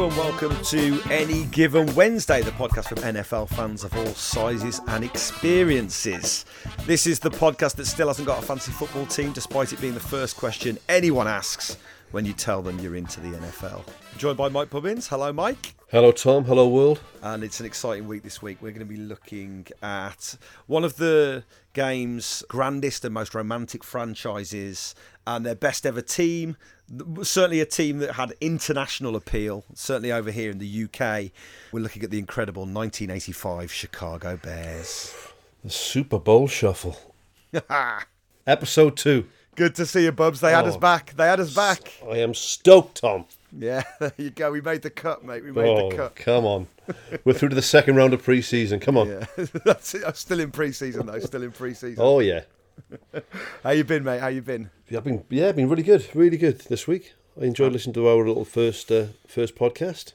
Hello and welcome to Any Given Wednesday, the podcast for NFL fans of all sizes and experiences. This is the podcast that still hasn't got a fancy football team, despite it being the first question anyone asks when you tell them you're into the NFL. Joined by Mike Bubbins. Hello, Mike. Hello, Tom. Hello, world. And it's an exciting week this week. We're going to be looking at one of the game's grandest and most romantic franchises and their best ever team. Certainly a team that had international appeal, certainly over here in the UK. We're looking at the incredible 1985 Chicago Bears. The Super Bowl Shuffle. Episode 2. Good to see you, Bubs. They had oh, us Oh. back. They had us back. I am stoked, Tom. Yeah, there you go. We made the cut, mate. We made Oh, the cut. come on. We're through to the second round of pre-season. Come on. Yeah, that's it. I'm still in pre-season though. Still in pre-season. Oh, yeah. How you been, mate? How you been? Yeah, I've been, yeah, been really good. Really good this week. I enjoyed listening to our little first uh, first podcast.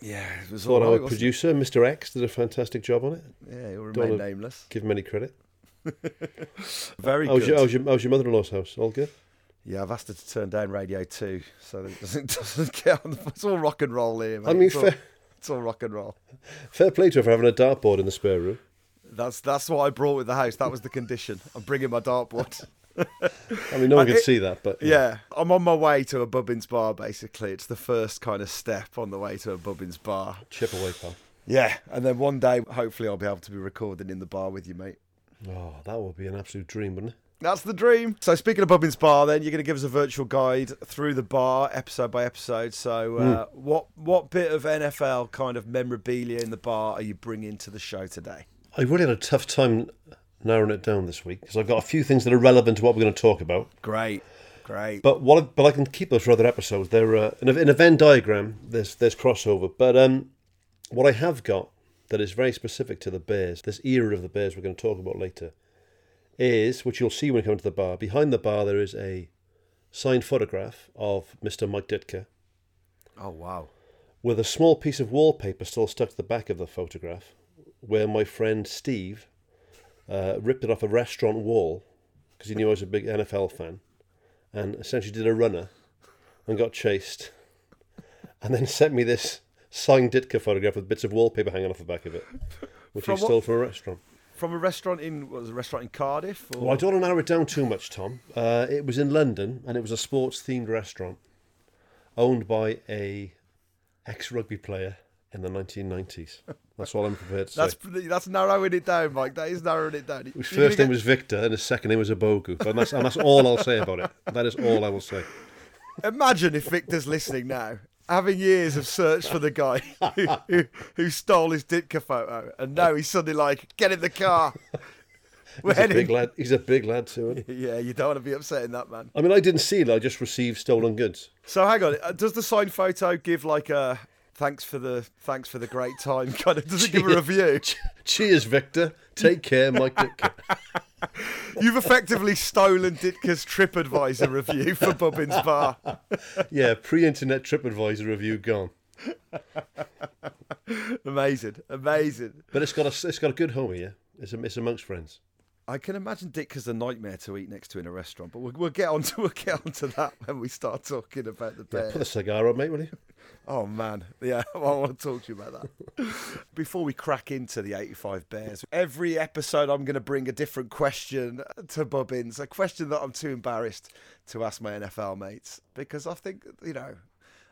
Yeah, it was Thought all our right, it? producer, Mr. X, did a fantastic job on it. Yeah, he'll remain nameless. Give him any credit. Very How's good. your, how's, your, how's your mother-in-law's house? All good? Yeah, I've asked her to turn down Radio Two, so that it doesn't doesn't get on. The, it's all rock and roll here, mate. I mean, it's, all, it's all rock and roll. fair play to her for having a dartboard in the spare room. That's that's what I brought with the house. That was the condition. I'm bringing my dartboard. I mean, no one can it- see that, but Yeah, I'm on my way to a Bubbins bar. Basically, it's the first kind of step on the way to a Bubbins bar. chip away, pal. Yeah, and then one day, hopefully, I'll be able to be recording in the bar with you, mate. Oh, that would be an absolute dream, wouldn't it? That's the dream. So speaking of Bubbins Bar, then you're going to give us a virtual guide through the bar, episode by episode. So uh, what what bit of NFL kind of memorabilia in the bar are you bringing to the show today? I really had a tough time narrowing it down this week because I've got a few things that are relevant to what we're going to talk about. Great, great. But what? I- But I can keep those for other episodes. They're uh, in, a, in a Venn diagram. There's there's crossover. But um, what I have got that is very specific to the Bears, this era of the Bears we're going to talk about later, is which you'll see when you come to the bar. Behind the bar there is a signed photograph of Mr. Mike Ditka oh wow, with a small piece of wallpaper still stuck to the back of the photograph, where my friend Steve uh, ripped it off a restaurant wall because he knew I was a big NFL fan, and essentially did a runner and got chased, and then sent me this signed Ditka photograph with bits of wallpaper hanging off the back of it, which From he what- stole from a restaurant. From a restaurant in what was a restaurant in Cardiff? Or? Well, I don't want to narrow it down too much, Tom. Uh, it was in London, and it was a sports-themed restaurant owned by a ex-rugby player in the 1990s. That's all I'm prepared to say. That's that's narrowing it down, Mike. That is narrowing it down. His first name get- was Victor, and his second name was Ubogu. And that's, and that's all I'll say about it. That is all I will say. Imagine if Victor's listening now having years of search for the guy who, who, who stole his Ditka photo, and now he's suddenly like, "Get in the car." We're He's a heading. big lad. He's a big lad too. Yeah, you don't want to be upsetting that man. I mean, I didn't see it. I just received stolen goods. So hang on, uh, does the signed photo give like a thanks for the thanks for the great time kind of? Does it give a review? Cheers, Victor. Take care, Mike Ditka. You've effectively stolen Ditka's TripAdvisor review for Bubbins Bar. Yeah, pre-internet TripAdvisor review gone. Amazing, amazing. But it's got a it's got a good home here. It's, a, it's amongst friends. I can imagine Ditka's a nightmare to eat next to in a restaurant, but we'll, we'll get on to we'll get onto that when we start talking about the Yeah, put a cigar on, mate, will you? Oh man, yeah, I want to talk to you about that. Before we crack into the 85 Bears, every episode I'm going to bring a different question to Bubbins, a question that I'm too embarrassed to ask my NFL mates because I think, you know,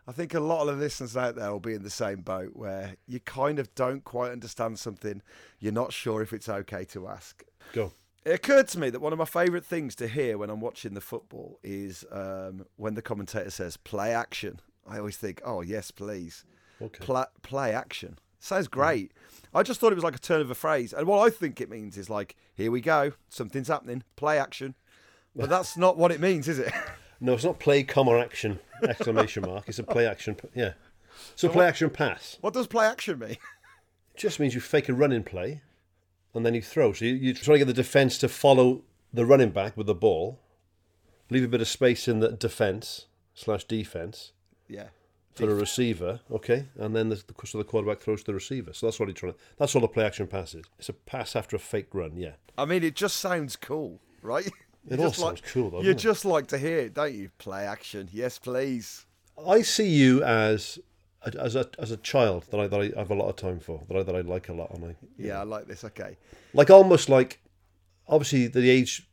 I think a lot of the listeners out there will be in the same boat where you kind of don't quite understand something, you're not sure if it's okay to ask. Go. It occurred to me that one of my favourite things to hear when I'm watching the football is um, when the commentator says "play action." I always think, "Oh yes, please, Okay. Pla- play action." Sounds great. I just thought it was like a turn of a phrase, and what I think it means is like, "Here we go, something's happening, play action." But that's not what it means, is it? No, it's not play, comma, action, exclamation mark. It's a play action. Yeah. So play action pass. what does play action mean? It just means you fake a running play and then you throw. So you, you try to get the defence to follow the running back with the ball, leave a bit of space in the defence slash defence yeah. for the receiver, okay? And then the, the, so the quarterback throws to the receiver. So that's what he's trying to, that's all the play action pass is. It's a pass after a fake run, yeah. I mean, it just sounds cool, right? It all just sounds cool, though, You doesn't it? just like to hear it, don't you? Play action, yes, please. I see you as as a as a child that I that I have a lot of time for that I that I like a lot and I Yeah, I like this. Okay. like almost like obviously the age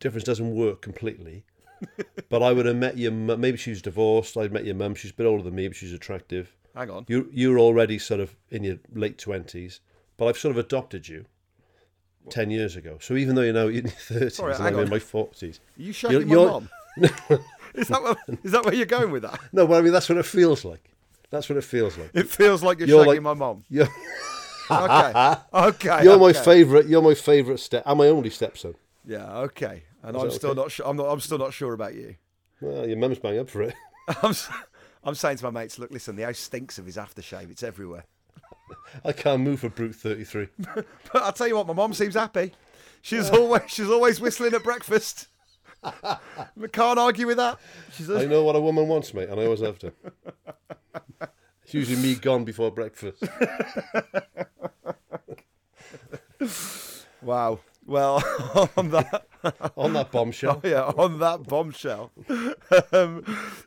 difference doesn't work completely but I would have met your maybe she was divorced I'd met your mum she's a bit older than me but she's attractive Hang on. you you're already sort of in your late 20s but I've sort of adopted you 10 years ago so even though you're now in your 30s and I'm in my 40s you You're- my mum? is that what, is that where you're going with that? no but I mean that's what it feels like that's what it feels like It feels like you're, You're shaking like- my mom. you're, Okay. Okay. you're my favourite you're my favourite step I'm my only stepson Yeah. Okay. And Is I'm still okay? not sure. I'm not. I'm still not sure about you. well your mum's bang up for it I'm. I'm saying to my mates, look, listen, the house stinks of his aftershave. It's everywhere. I can't move for Brut 33 But I'll tell you what, my mom seems happy. She's always she's always whistling at breakfast. I can't argue with that. She's I know what a woman wants, mate, and I always have to. It's usually me gone before breakfast. wow. Well, on that On that bombshell. Oh, yeah, on that bombshell. um,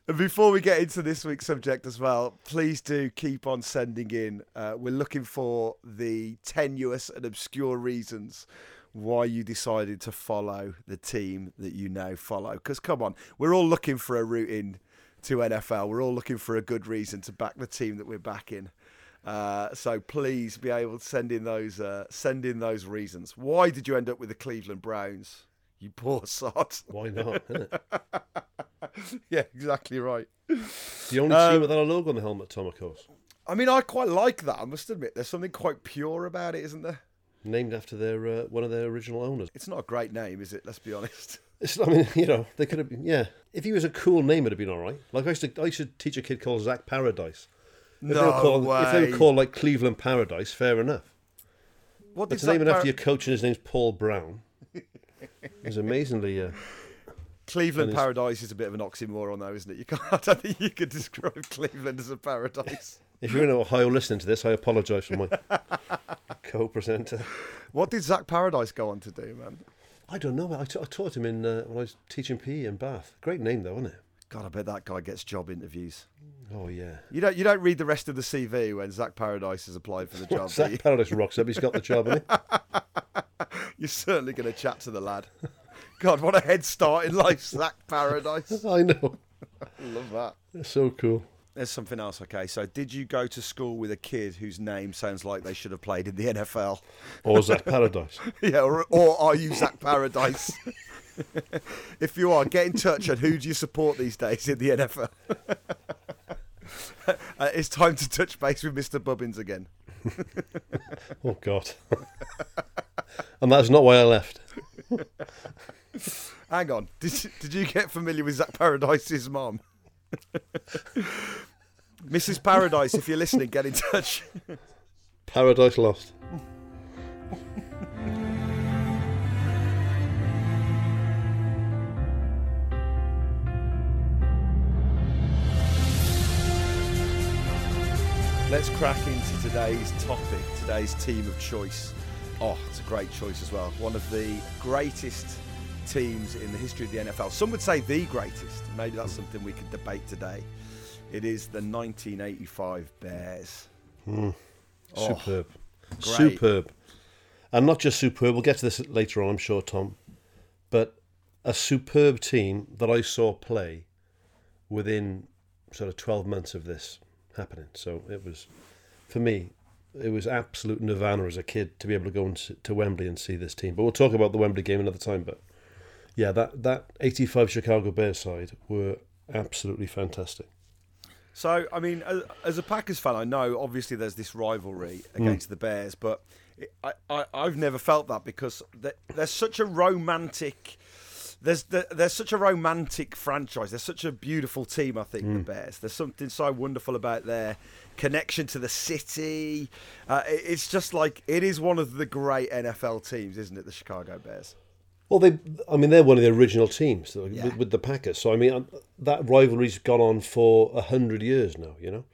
and before we get into this week's subject as well, please do keep on sending in. Uh, we're looking for the tenuous and obscure reasons why you decided to follow the team that you now follow. Because come on, we're all looking for a route in to NFL. We're all looking for a good reason to back the team that we're backing. Uh, so please be able to send in those uh, send in those reasons. Why did you end up with the Cleveland Browns? You poor sod. Why not? Yeah, exactly right. The only Um, team without a logo on the helmet, Tom, of course. I mean, I quite like that. I must admit, there's something quite pure about it, isn't there? Named after their uh, one of their original owners. It's not a great name, is it? Let's be honest. It's, I mean, you know, they could have been. Yeah, if he was a cool name, it'd have been all right. Like I used to, I used to teach a kid called Zach Paradise. If they were No called, If they were called like Cleveland Paradise, fair enough. What But did to name after your coach and his name's Paul Brown is amazingly. Uh, Cleveland Paradise is a bit of an oxymoron, though, isn't it? You can't. I don't think you could describe Cleveland as a paradise. If you're in Ohio listening to this, I apologise for my co-presenter. What did Zach Paradise go on to do, man? I don't know. I, t- I taught him in uh, when I was teaching PE in Bath. Great name though, isn't it? God, I bet that guy gets job interviews. Oh yeah. You don't. You don't read the rest of the CV when Zach Paradise has applied for the job. Zach Paradise rocks up. He's got the job, he? You're certainly going to chat to the lad. God, what a head start in life, Zach Paradise. I know. Love that. That's so cool. There's something else. Okay, so did you go to school with a kid whose name sounds like they should have played in the NFL? Or Zach Paradise. yeah, or, or are you Zach Paradise? if you are, get in touch. And who do you support these days in the NFL? uh, it's time to touch base with Mr. Bubbins again. oh God! and that's not why I left. Hang on, did you, did you get familiar with Zach Paradise's mom? Mrs. Paradise, if you're listening, get in touch. Paradise Lost. Let's crack into today's topic, today's team of choice. Oh, it's a great choice as well. One of the greatest teams in the history of the NFL. Some would say the greatest. Maybe that's something we could debate today. It is the 1985 Bears. Mm. Oh, superb. great. Superb. And not just superb, we'll get to this later on, I'm sure, Tom, but a superb team that I saw play within sort of 12 months of this happening. So it was, for me, it was absolute nirvana as a kid to be able to go to Wembley and see this team. But we'll talk about the Wembley game another time. But yeah, that, that 85 Chicago Bears side were absolutely fantastic. So, I mean, as, as a Packers fan, I know obviously there's this rivalry against the Bears, but it, I, I, I've never felt that because there's such a romantic. There's there- there's such a romantic franchise. There's such a beautiful team. I think the Bears. There's something so wonderful about their connection to the city. Uh, it- it's just like it is one of the great NFL teams, isn't it? The Chicago Bears. Well, they, I mean, they're one of the original teams Yeah. with, with the Packers. So, I mean, um, that rivalry's gone on for a hundred years now, you know,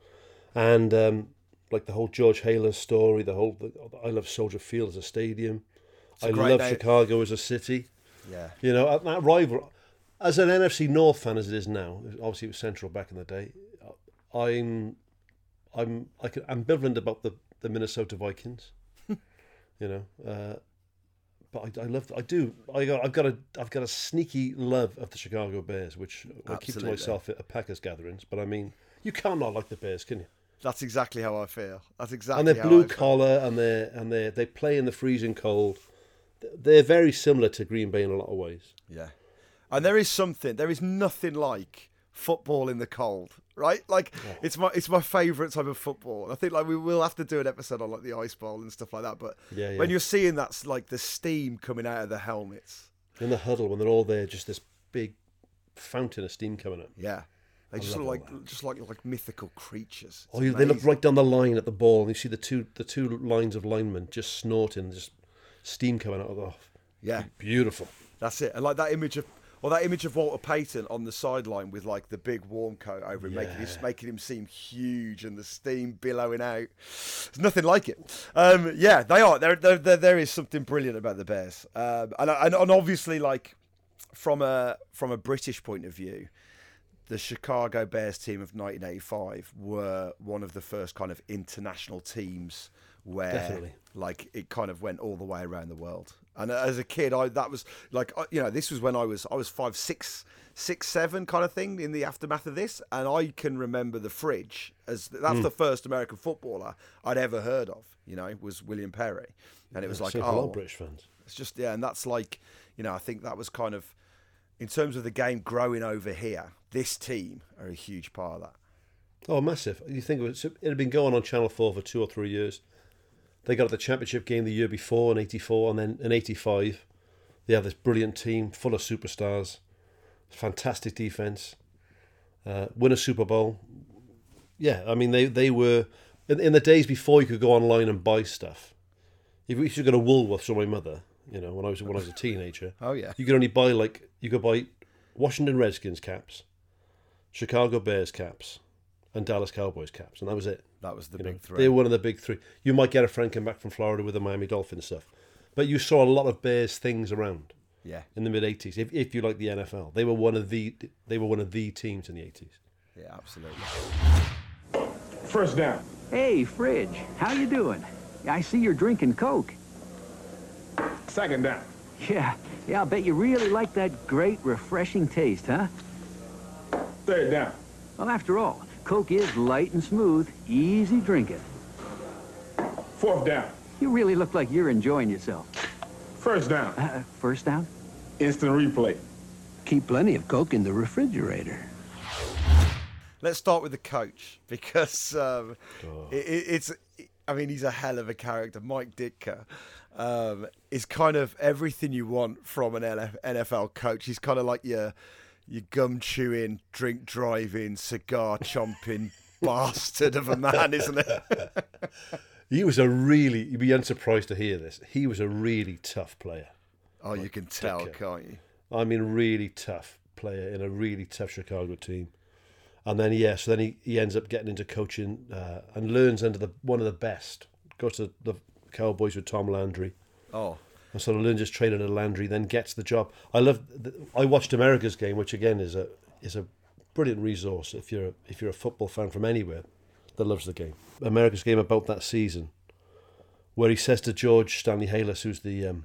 and um, like the whole George Halas story, the whole the, I love Soldier Field as a stadium, a I love name. Chicago as a city. Yeah. You know, that rival, as an NFC North fan as it is now, obviously it was Central back in the day. I'm, I'm, I can, ambivalent about the the Minnesota Vikings. you know, uh, but I, I love, I do, I got, I've got a, I've got a sneaky love of the Chicago Bears, which I keep to myself at Packers gatherings. But I mean, you can't not like the Bears, can you? That's exactly how I feel. That's exactly. and they're how blue collar, and they and they they play in the freezing cold. They're very similar to Green Bay in a lot of ways. Yeah. And there is something, there is nothing like football in the cold, right? Like Oh. it's my it's my favourite type of football. I think like we will have to do an episode on like the ice bowl and stuff like that. But Yeah, yeah. when you're seeing that's like the steam coming out of the helmets, in the huddle when they're all there, just this big fountain of steam coming up. yeah, they I just look like just like like mythical creatures. Oh, it's Oh, you- they look right down the line at the ball, and you see the two the two lines of linemen just snorting, just steam coming out of the. Yeah, Beautiful. that's it. And like that image of. Or that image of Walter Payton on the sideline with like the big warm coat over him, making him making him seem huge and the steam billowing out. There's nothing like it. Um, yeah, they are. There, there, there, there is something brilliant about the Bears, um, and, and and obviously, like from a from a British point of view, the Chicago Bears team of 1985 were one of the first kind of international teams where Definitely. like it kind of went all the way around the world. And as a kid, I that was like you know this was when I was I was five, six, six, seven kind of thing in the aftermath of this, and I can remember the fridge as that's Hmm. the first American footballer I'd ever heard of. You know, was William Perry, and it was like So for a lot oh, British fans. it's just yeah, and that's like you know I think that was kind of in terms of the game growing over here. This team are a huge part of that. Oh, massive! You think it, it had been going on Channel Four for two or three years. They got at the championship game the year before in '84, and then in '85, they had this brilliant team full of superstars, fantastic defense, uh, win a Super Bowl. Yeah, I mean they they were in, in the days before you could go online and buy stuff. If you should go to Woolworths or my mother, you know, when I was when I was a teenager. Oh, yeah. you could only buy like you could buy Washington Redskins caps, Chicago Bears caps, and Dallas Cowboys caps, and that was it. That was the You big know, three. They were one of the big three. You might get a friend come back from Florida with the Miami Dolphins stuff, but you saw a lot of Bears things around Yeah, in the mid '80s. If, if you like the NFL, they were one of the they were one of the teams in the '80s. yeah, absolutely. First down. Hey, Fridge, how you doing? I see you're drinking Coke. Second down. Yeah, yeah, I'll bet you really like that great, refreshing taste, huh? Third down. Well, after all, Coke is light and smooth, easy drinking. Fourth down. You really look like you're enjoying yourself. First down. Uh, first down? Instant replay. Keep plenty of Coke in the refrigerator. let's start with the coach because um, it, it, it's. I mean, he's a hell of a character. Mike Ditka um, is kind of everything you want from an LF, NFL coach. He's kind of like your your gum chewing, drink driving, cigar chomping bastard of a man, isn't it? He was a really. You'd be unsurprised to hear this. He was a really tough player. Oh, you can tell, Ditka. can't you? I mean, really tough player in a really tough Chicago team. And then, yeah, so then he, he ends up getting into coaching uh, and learns under the one of the best. Goes to the Cowboys with Tom Landry. Oh, And sort of learns his trade under Landry, then gets the job. I love. I watched America's game, which again is a is a brilliant resource if you're a, if you're a football fan from anywhere that loves the game. America's game about that season, where he says to George Stanley Halas, who's the um,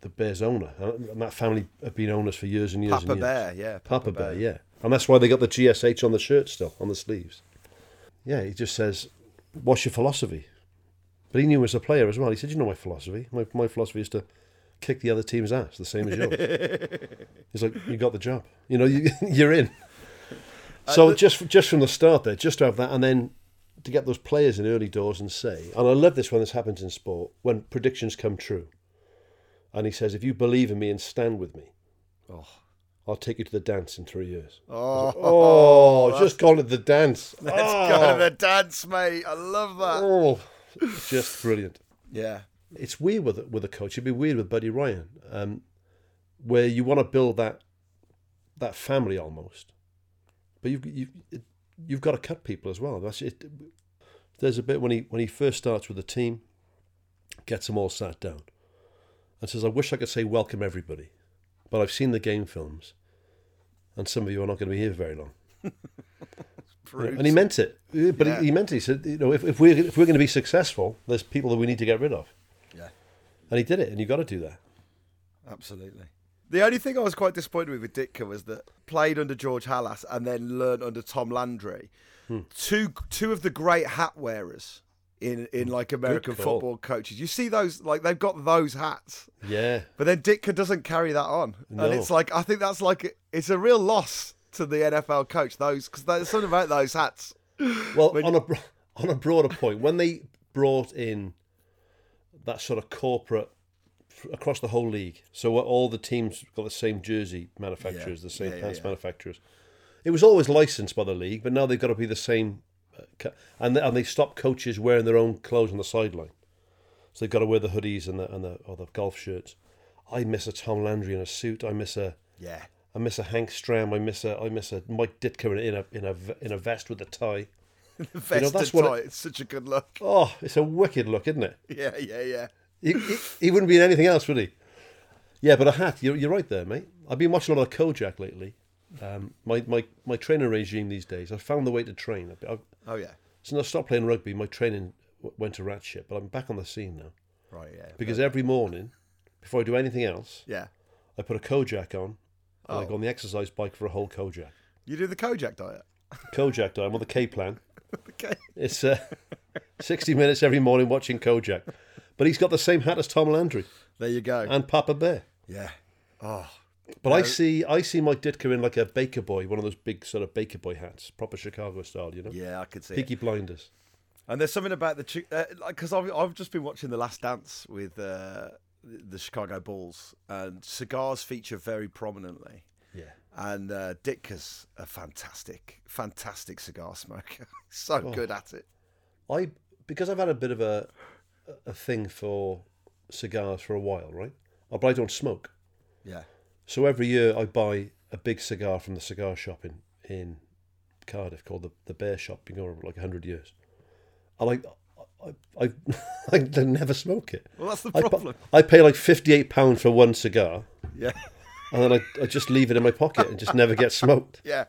the Bears owner, and that family have been owners for years and years Papa and years. Bear, yeah, Papa, Papa Bear, Bear. yeah, and that's why they got the GSH on the shirt still on the sleeves. Yeah, he just says, "What's your philosophy?" But he knew as a player as well. He said, "You know my philosophy. My my philosophy is to kick the other team's ass, the same as yours." He's like, "You got the job. You know, you, you're in." Uh, so just just from the start there, just to have that, and then to get those players in early doors and say, and I love this when this happens in sport when predictions come true. And he says, "If you believe in me and stand with me, Oh. I'll take you to the dance in three years." Oh, Oh, just gone to the dance. let's oh, go to oh. the dance, mate. I love that. Oh, just brilliant. Yeah, It's weird with with a coach. It'd be weird with Buddy Ryan, um, where you want to build that that family almost, but you've you've you've got to cut people as well. That's it. There's a bit when he when he first starts with the team, gets them all sat down, and says, "I wish I could say welcome everybody, but I've seen the game films, and some of you are not going to be here very long." And he meant it, but Yeah. he, meant it. He said, "You know, if, if we're if we're going to be successful, there's people that we need to get rid of." And he did it, and you've got to do that. absolutely. The only thing I was quite disappointed with with Ditka was that played under George Halas and then learned under Tom Landry, Hmm. two two of the great hat wearers in in like American football coaches. You see those like they've got those hats, Yeah, but then Ditka doesn't carry that on, No. and it's like I think that's like it's a real loss to the NFL coach those because there's something about those hats. Well, When- on a on a broader point, when they brought in that sort of corporate across the whole league, so all the teams got the same jersey manufacturers, Yeah. the same Yeah, pants yeah. manufacturers. It was always licensed by the league, but now they've got to be the same, uh, and they, and they stopped coaches wearing their own clothes on the sideline, so they've got to wear the hoodies and the and the or the golf shirts. I miss a Tom Landry in a suit. I miss a Yeah, I miss a Hank Stram. I miss a I miss a Mike Ditka in a in a in a vest with a tie. vest that's and what it- It's such a good look. Oh, it's a wicked look, isn't it? Yeah, yeah, yeah. He, he, he wouldn't be in anything else, would he? Yeah, but a hat. You're, you're right there, mate. I've been watching a lot of Kojak lately. Um, my, my, my training regime these days, I've found the way to train. I've, I've, Oh yeah, since I stopped playing rugby, my training w- went to rat shit, but I'm back on the scene now. right. Yeah, Because every morning, before I do anything else, yeah. I put a Kojak on and I Oh. go on the exercise bike for a whole Kojak. You do the Kojak diet. Kojak time on the K plan. Okay. It's uh, 60 minutes every morning watching Kojak. But he's got the same hat as Tom Landry There you go. and Papa Bear. yeah. Oh, But I see I see Mike Ditka in like a baker boy, one of those big sort of baker boy hats, proper Chicago style, you know? yeah. I could see. Peaky It. Blinders. And there's something about the because uh, like, I've I've just been watching The Last Dance with uh, the Chicago Bulls, and cigars feature very prominently. Yeah. And uh, Ditka's a fantastic, fantastic cigar smoker. so Oh. good at it. I because I've had a bit of a a thing for cigars for a while, right? Oh, but I don't smoke. Yeah. So every year I buy a big cigar from the cigar shop in, in Cardiff called the, the Bear Shop. Been going for like hundred years. And I I I, I never smoke it. Well, that's the I, problem. I pay like fifty eight pounds for one cigar, Yeah. And then I, I just leave it in my pocket and just never get smoked. Yeah,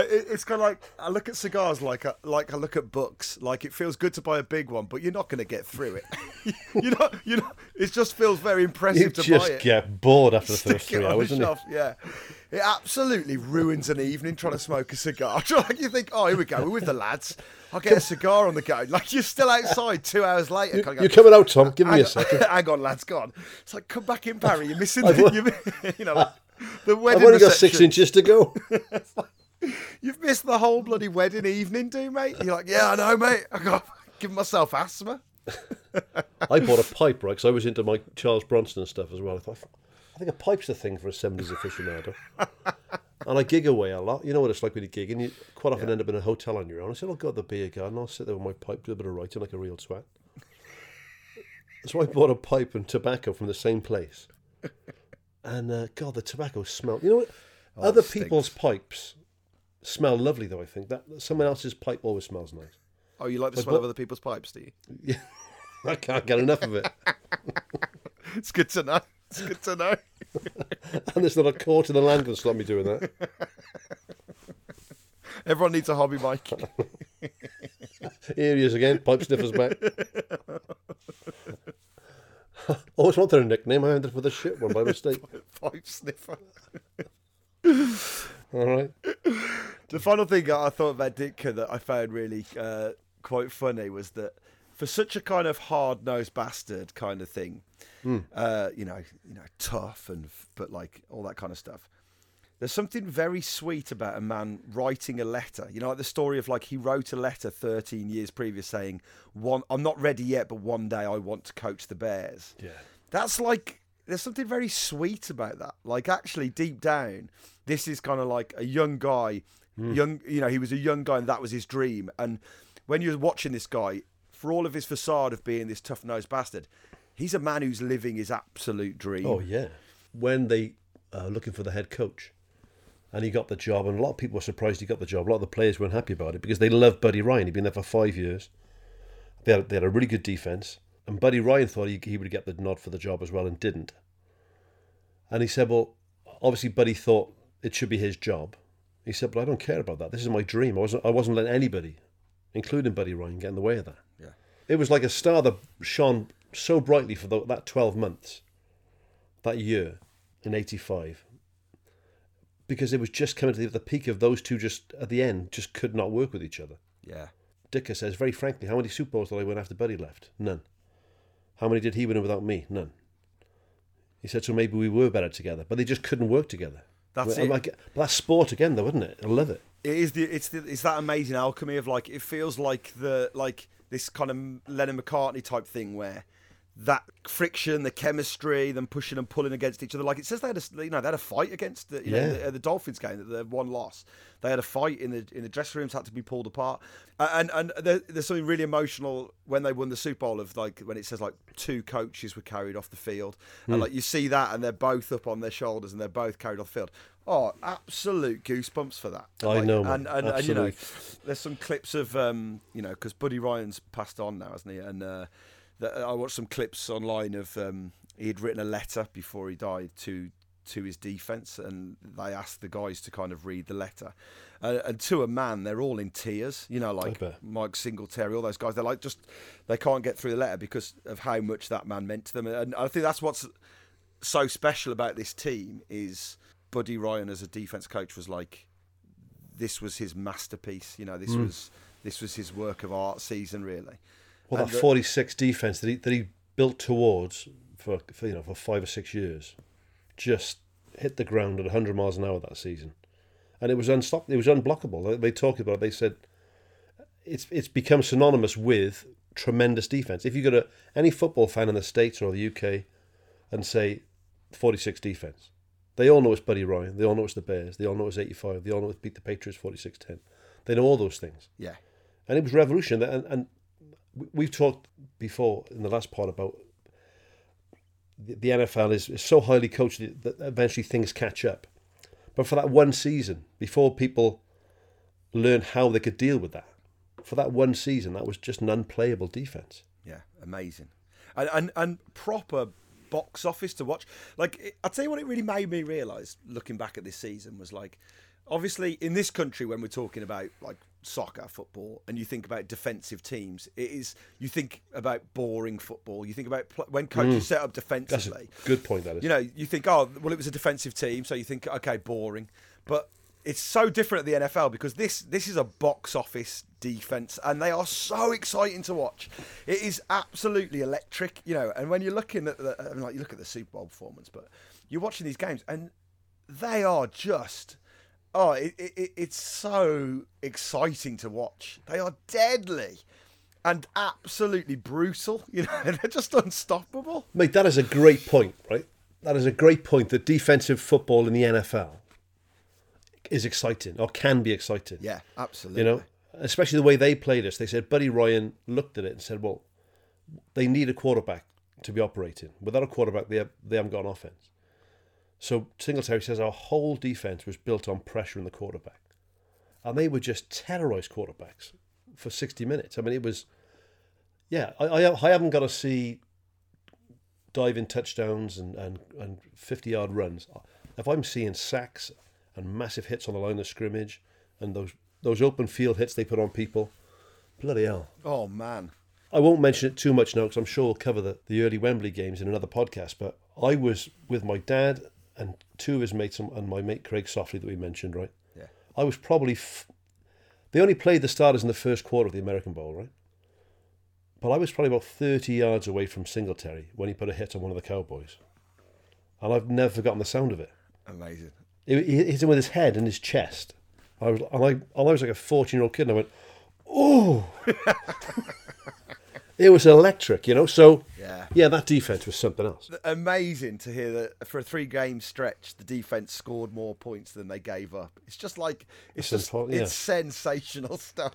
it, it's kind of like I look at cigars like I, like I look at books. Like it feels good to buy a big one, but you're not going to get through it. you know, you know, it just feels very impressive You to just buy it. get bored after the Stick first three hours, doesn't it? Yeah, it absolutely ruins an evening trying to smoke a cigar. like you think, oh, here we go, we're with the lads. I'll get a cigar on the go. Like you're still outside two hours later. You, you're coming out, Tom. Give me hang a on- second. hang on, lads, go on. It's like come back in, Barry. You're missing. The, you know, the wedding I've only got six inches to go. You've missed the whole bloody wedding evening, do you, mate? You're like, yeah, I know, mate. I got give myself asthma. I bought a pipe, right? Because I was into my Charles Bronson stuff as well. I thought, I think a pipe's the thing for a 70s aficionado. and I gig away a lot. You know what it's like when you gig, and you quite often end up in a hotel on your own. I said, I'll go to the beer garden, I'll sit there with my pipe, do a bit of writing like a real twat. So I bought a pipe and tobacco from the same place. And uh, God, the tobacco smelled. You know what? Oh, Other people's pipes smell lovely, though. I think that someone else's pipe always smells nice. Oh, you like the I smell of other people's pipes, do you? Yeah, I can't get enough of it. It's good to know. It's good to know. and there's not a court in the land can stop me doing that. Everyone needs a hobby, Mike. Here he is again, pipe sniffers back. Always wanted a nickname. I ended up with a shit one by mistake. Pipe sniffer. All right. The final thing I thought about Ditka that I found really uh, quite funny was that for such a kind of hard nosed bastard kind of thing, Hmm. uh, you know, you know, tough and but like all that kind of stuff. There's something very sweet about a man writing a letter. You know, like the story of like he wrote a letter 13 years previous saying, "One, I'm not ready yet, but one day I want to coach the Bears." Yeah. That's like there's something very sweet about that. Like actually deep down, this is kind of like a young guy, young you know, he was a young guy and that was his dream. And when you're watching this guy, for all of his facade of being this tough nosed bastard, he's a man who's living his absolute dream. Oh yeah. When they uh, looking for the head coach, and he got the job, and a lot of people were surprised he got the job. A lot of the players weren't happy about it because they loved Buddy Ryan. He'd been there for five years. They had, they had a really good defense, and Buddy Ryan thought he, he would get the nod for the job as well, and didn't. And he said, "Well, obviously, Buddy thought it should be his job." He said, "But I don't care about that. This is my dream. I wasn't I wasn't letting anybody, including Buddy Ryan, get in the way of that." Yeah. It was like a star that shone so brightly for the, that 12 months, that year in 85, because it was just coming to the, the peak of those two just at the end, just could not work with each other. Yeah. Ditka says, very frankly, how many Super Bowls did I win after Buddy left? None. How many did he win without me? None. He said, so maybe we were better together, but they just couldn't work together. That's Well, it. Like, but that's sport again, though, isn't it? I love it. It is the it's the it's that amazing alchemy of like it feels like the like this kind of Lennon McCartney type thing where that friction, the chemistry, them pushing and pulling against each other. Like it says they had a you know they had a fight against the you Yeah. know, the, the Dolphins game that the one loss. They had a fight in the in the dressing rooms had to be pulled apart. And and there, there's something really emotional when they won the Super Bowl of like when it says like two coaches were carried off the field and Hmm. like you see that and they're both up on their shoulders and they're both carried off the field. Oh, absolute goosebumps for that. I Like, know, and, and, and you know, there's some clips of um, you know, because Buddy Ryan's passed on now, hasn't he? And uh, that, I watched some clips online of um, he had written a letter before he died to to his defense, and they asked the guys to kind of read the letter. Uh, and to a man, they're all in tears. You know, like. Mike Singletary, all those guys. They're like just they can't get through the letter because of how much that man meant to them. And I think that's what's so special about this team is Buddy Ryan as a defense coach was like this was his masterpiece. You know, this Mm. was this was his work of art season, really. Well, that 46 defense that he that he built towards for, for you know for five or six years, just hit the ground at 100 miles an hour that season, and it was unstoppable. It was unblockable. They, talked about. it. They said it's it's become synonymous with tremendous defense. If you go to any football fan in the states or the UK, and say 46 defense, they all know it's Buddy Ryan. They all know it's the Bears. They all know it's 85. They all know it's beat the Patriots 46-10. They know all those things Yeah, and it was revolution. And, and we've talked before in the last part about the, the NFL is, is so highly coached that eventually things catch up. But for that one season, before people learn how they could deal with that, for that one season, that was just an unplayable defense. yeah, amazing, and and, and proper box office to watch. Like I'll tell you what, it really made me realise looking back at this season was like, obviously in this country when we're talking about like soccer, football, and you think about defensive teams, it is you think about boring football. You think about pl- when coaches Mm. set up defensively. good point. That is. You know, you think, oh, well, it was a defensive team, so you think, okay, boring. But it's so different at the NFL because this this is a box office defense, and they are so exciting to watch. It is absolutely electric, you know. And when you're looking at the, I mean, like you look at the Super Bowl performance, but you're watching these games, and they are just Oh, it, it, it's so exciting to watch. They are deadly and absolutely brutal. You know, they're just unstoppable. Mate, that is a great point, right? That is a great point. That defensive football in the NFL is exciting or can be exciting. Yeah, absolutely. You know, especially the way they played us. They said Buddy Ryan looked at it and said, "Well, they need a quarterback to be operating. Without a quarterback, they have, they haven't got an offense." So Singletary says our whole defense was built on pressure in the quarterback, and they would just terrorize quarterbacks for sixty minutes. I mean, it was, yeah. I I, I haven't got to see diving touchdowns and, and, and 50 yard runs. If I'm seeing sacks and massive hits on the line of scrimmage and those those open field hits they put on people, bloody hell. Oh, man. I won't mention it too much now because I'm sure we'll cover the, the early Wembley games in another podcast. But I was with my dad and two of his mates and my mate Craig Softly that we mentioned, right? Yeah. I was probably. F- they only played the starters in the first quarter of the American Bowl, right? But I was probably about 30 yards away from Singletary when he put a hit on one of the Cowboys. And I've never forgotten the sound of it. Amazing. He hit him with his head and his chest. I was, and I, and I was like a 14 year old kid, and I went, oh! it was electric, you know? So, yeah. yeah, that defense was something else. Amazing to hear that for a three game stretch, the defense scored more points than they gave up. It's just like, it's just, yeah. it's sensational stuff.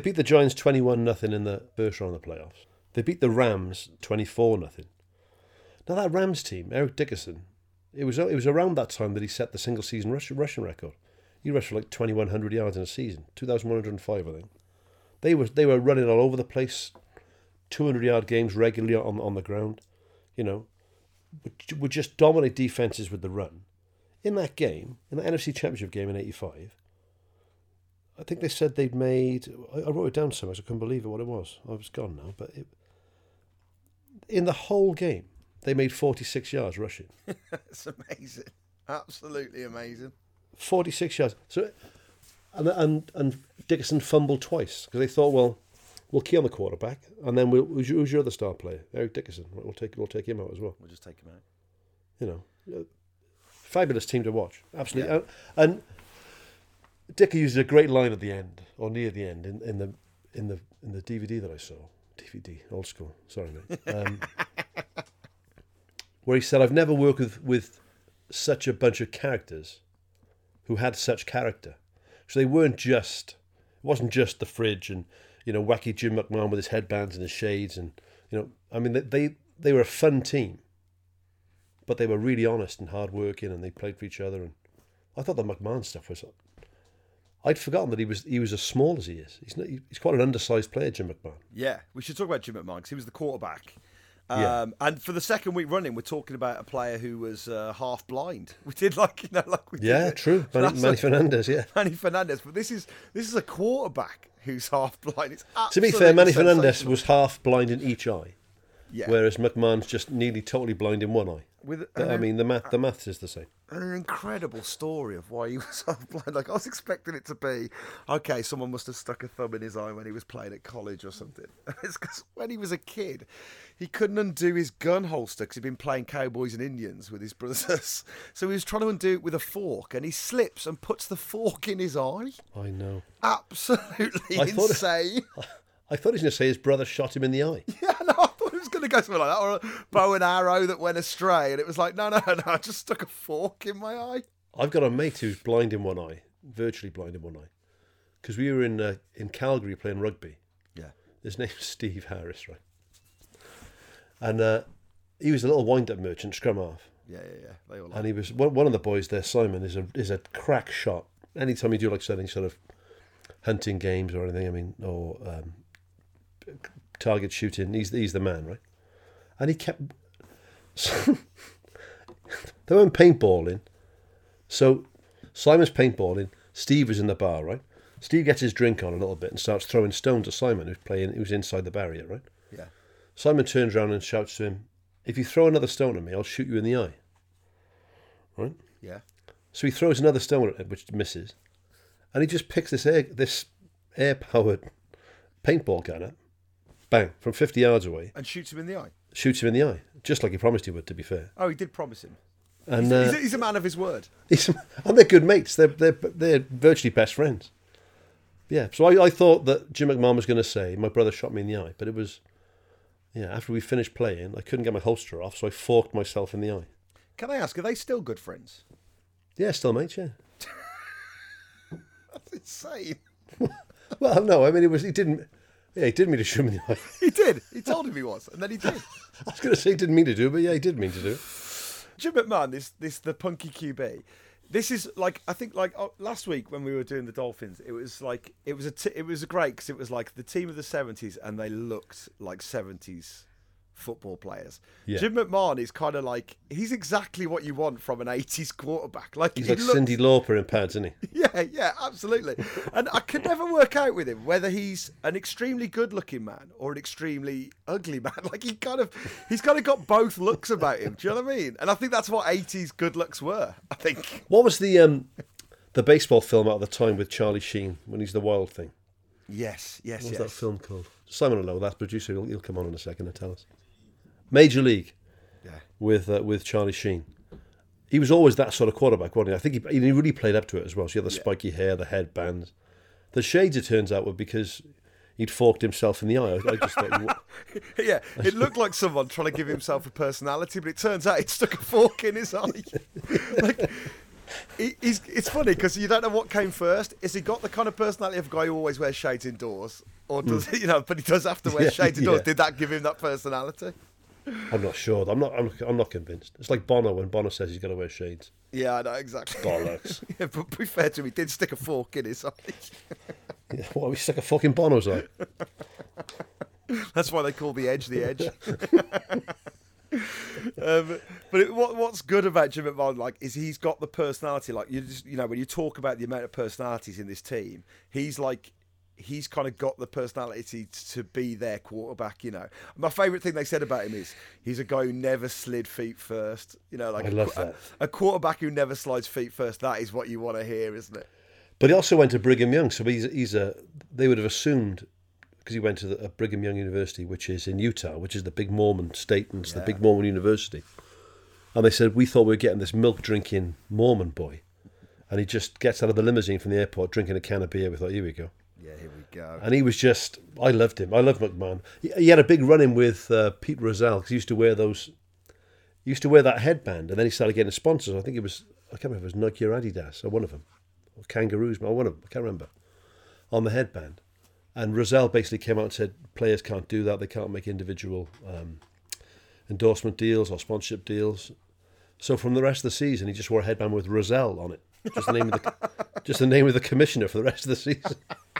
They beat the Giants 21 0 in the first round of the playoffs. They beat the Rams 24 0. Now, that Rams team, Eric Dickerson, it was, it was around that time that he set the single season rush, rushing record. He rushed for like 2,100 yards in a season, 2,105, I think. They were, they were running all over the place, 200 yard games regularly on, on the ground, you know, would, would just dominate defenses with the run. In that game, in the NFC Championship game in 85, I think they said they'd made. I, I wrote it down so much I couldn't believe it. What it was. Oh, I was gone now. But it, in the whole game, they made forty-six yards rushing. it's amazing. Absolutely amazing. Forty-six yards. So, and and and Dickerson fumbled twice because they thought, well, we'll key on the quarterback, and then we'll, who's, your, who's your other star player? Eric Dickerson. Right, we'll take we'll take him out as well. We'll just take him out. You know, uh, fabulous team to watch. Absolutely, yeah. and. and Ditka uses a great line at the end, or near the end, in, in the in the in the DVD that I saw. DVD, old school. Sorry, mate. Um, where he said, "I've never worked with with such a bunch of characters who had such character. So they weren't just. It wasn't just the fridge and you know wacky Jim McMahon with his headbands and his shades and you know. I mean, they they, they were a fun team, but they were really honest and hardworking, and they played for each other. And I thought the McMahon stuff was I'd forgotten that he was he was as small as he is. He's not, he's quite an undersized player, Jim McMahon. Yeah, we should talk about Jim McMahon because he was the quarterback. Um, Yeah. And for the second week running, we're talking about a player who was uh, half blind. We did like you know like we did Yeah, it. true. Manny, Manny a- Fernandez. Yeah. Manny Fernandez, but this is this is a quarterback who's half blind. It's To be fair, Manny Fernandez was half blind in each eye, Yeah. Whereas McMahon's just nearly totally blind in one eye. With- and I mean, the math, the maths is the same. an incredible story of why he was so blind. Like I was expecting it to be, okay, someone must have stuck a thumb in his eye when he was playing at college or something. It's because when he was a kid, he couldn't undo his gun holster because he'd been playing cowboys and Indians with his brothers. So he was trying to undo it with a fork, and he slips and puts the fork in his eye. I know. Absolutely I thought- insane. I thought he was going to say his brother shot him in the eye. Yeah, no, thought it was going to go something like that, or a bow and arrow that went astray, and it was like, no, no, no, I just stuck a fork in my eye. I've got a mate who's blind in one eye, virtually blind in one eye, because we were in uh, in Calgary playing rugby. Yeah. His name's Steve Harris, right? And uh, he was a little wind-up merchant, scrum half. Yeah, yeah, yeah. They all like And he was one one of the boys there. Simon is a is a crack shot. Anytime you do like any sort of hunting games or anything, I mean, or um, target shooting, he's he's the man, right? And he kept. they went paintballing. So Simon's paintballing. Steve was in the bar, right? Steve gets his drink on a little bit and starts throwing stones at Simon, who's playing, who's inside the barrier, right? Yeah. Simon turns around and shouts to him, "If you throw another stone at me, I'll shoot you in the eye." Right? Yeah. So he throws another stone at it, which misses, and he just picks this air this air powered paintball gun up, bang from fifty yards away, And shoots him in the eye. shoots him in the eye, just like he promised he would. To be fair, Oh, he did promise him. and he's, uh, he's, a, he's a man of his word. He's, and they're good mates. They're they're they're virtually best friends. Yeah. So I, I thought that Jim McMahon was going to say my brother shot me in the eye, but it was yeah. After we finished playing, I couldn't get my holster off, so I forked myself in the eye. Can I ask, are they still good friends? Yeah, still mates. Yeah. That's insane. Well, no, I mean it was he didn't. Yeah, he did mean to shoot me in the eye. He did. He told him he was, and then he did. I was going to say he didn't mean to do it, but yeah, he did mean to do it. Jim McMahon, this this the punky QB. This is like I think like oh, last week when we were doing the Dolphins, it was like it was a t- it was great because it was like the team of the seventies and they looked like seventies football players. Yeah. Jim McMahon is kind of like he's exactly what you want from an eighties quarterback. Like He's he like looks- Cyndi Lauper in pads, isn't he? Yeah, yeah, absolutely. And I could never work out with him whether he's an extremely good-looking man or an extremely ugly man. Like he kind of, he's kind of got both looks about him. Do you know what I mean? And I think that's what '80s good looks were. I think. What was the um the baseball film out of the time with Charlie Sheen when he's the wild thing? Yes, yes, What was yes. that film called? Simon will know that. Producer, he'll, he'll come on in a second and tell us. Major League. Yeah. With uh, with Charlie Sheen. He was always that sort of quarterback, wasn't he? I think he, he really played up to it as well. So he had the spiky hair, the headbands. The shades, it turns out, were because he'd forked himself in the eye. I, just thought, yeah, it looked like someone trying to give himself a personality, but it turns out he'd stuck a fork in his eye. like, he, he's, it's funny because you don't know what came first. Is he got the kind of personality of a guy who always wears shades indoors, or does Hmm. you know? But he does have to wear Yeah, shades indoors. yeah. Did that give him that personality? I'm not sure. I'm not. I'm, I'm not convinced. It's like Bono when Bono says he's going to wear shades. Yeah, I know exactly. Bollocks. yeah, but be fair to him, he did stick a fork in his eye. Yeah, what? We stuck a fucking Bono's eye. That's why they call the edge the edge. um, but it, what what's good about Jim McMahon, like, is he's got the personality. Like you just, you know, when you talk about the amount of personalities in this team, he's like. He's kind of got the personality to be their quarterback, you know. My favourite thing they said about him is he's a guy who never slid feet first. You know, like I a love a- that. A, quarterback who never slides feet first. That is what you want to hear, isn't it? But he also went to Brigham Young, so he's he's a. They would have assumed because he went to the, uh, Brigham Young University, which is in Utah, which is the big Mormon state and it's the big Mormon university. And they said we thought we were getting this milk drinking Mormon boy, and he just gets out of the limousine from the airport drinking a can of beer. We thought, here we go. Yeah, here we go. And he was just, I loved him. I love McMahon. He, he had a big run in with uh, Pete Rozelle because he used to wear those, he used to wear that headband, and then he started getting sponsors. I think it was, I can't remember if it was Nike or Adidas or one of them, or Kangaroos, or one of them, I can't remember, on the headband. And Rozelle basically came out and said players can't do that. They can't make individual um, endorsement deals or sponsorship deals. So from the rest of the season, he just wore a headband with Rozelle on it. Just the name of the, just the name of the commissioner for the rest of the season.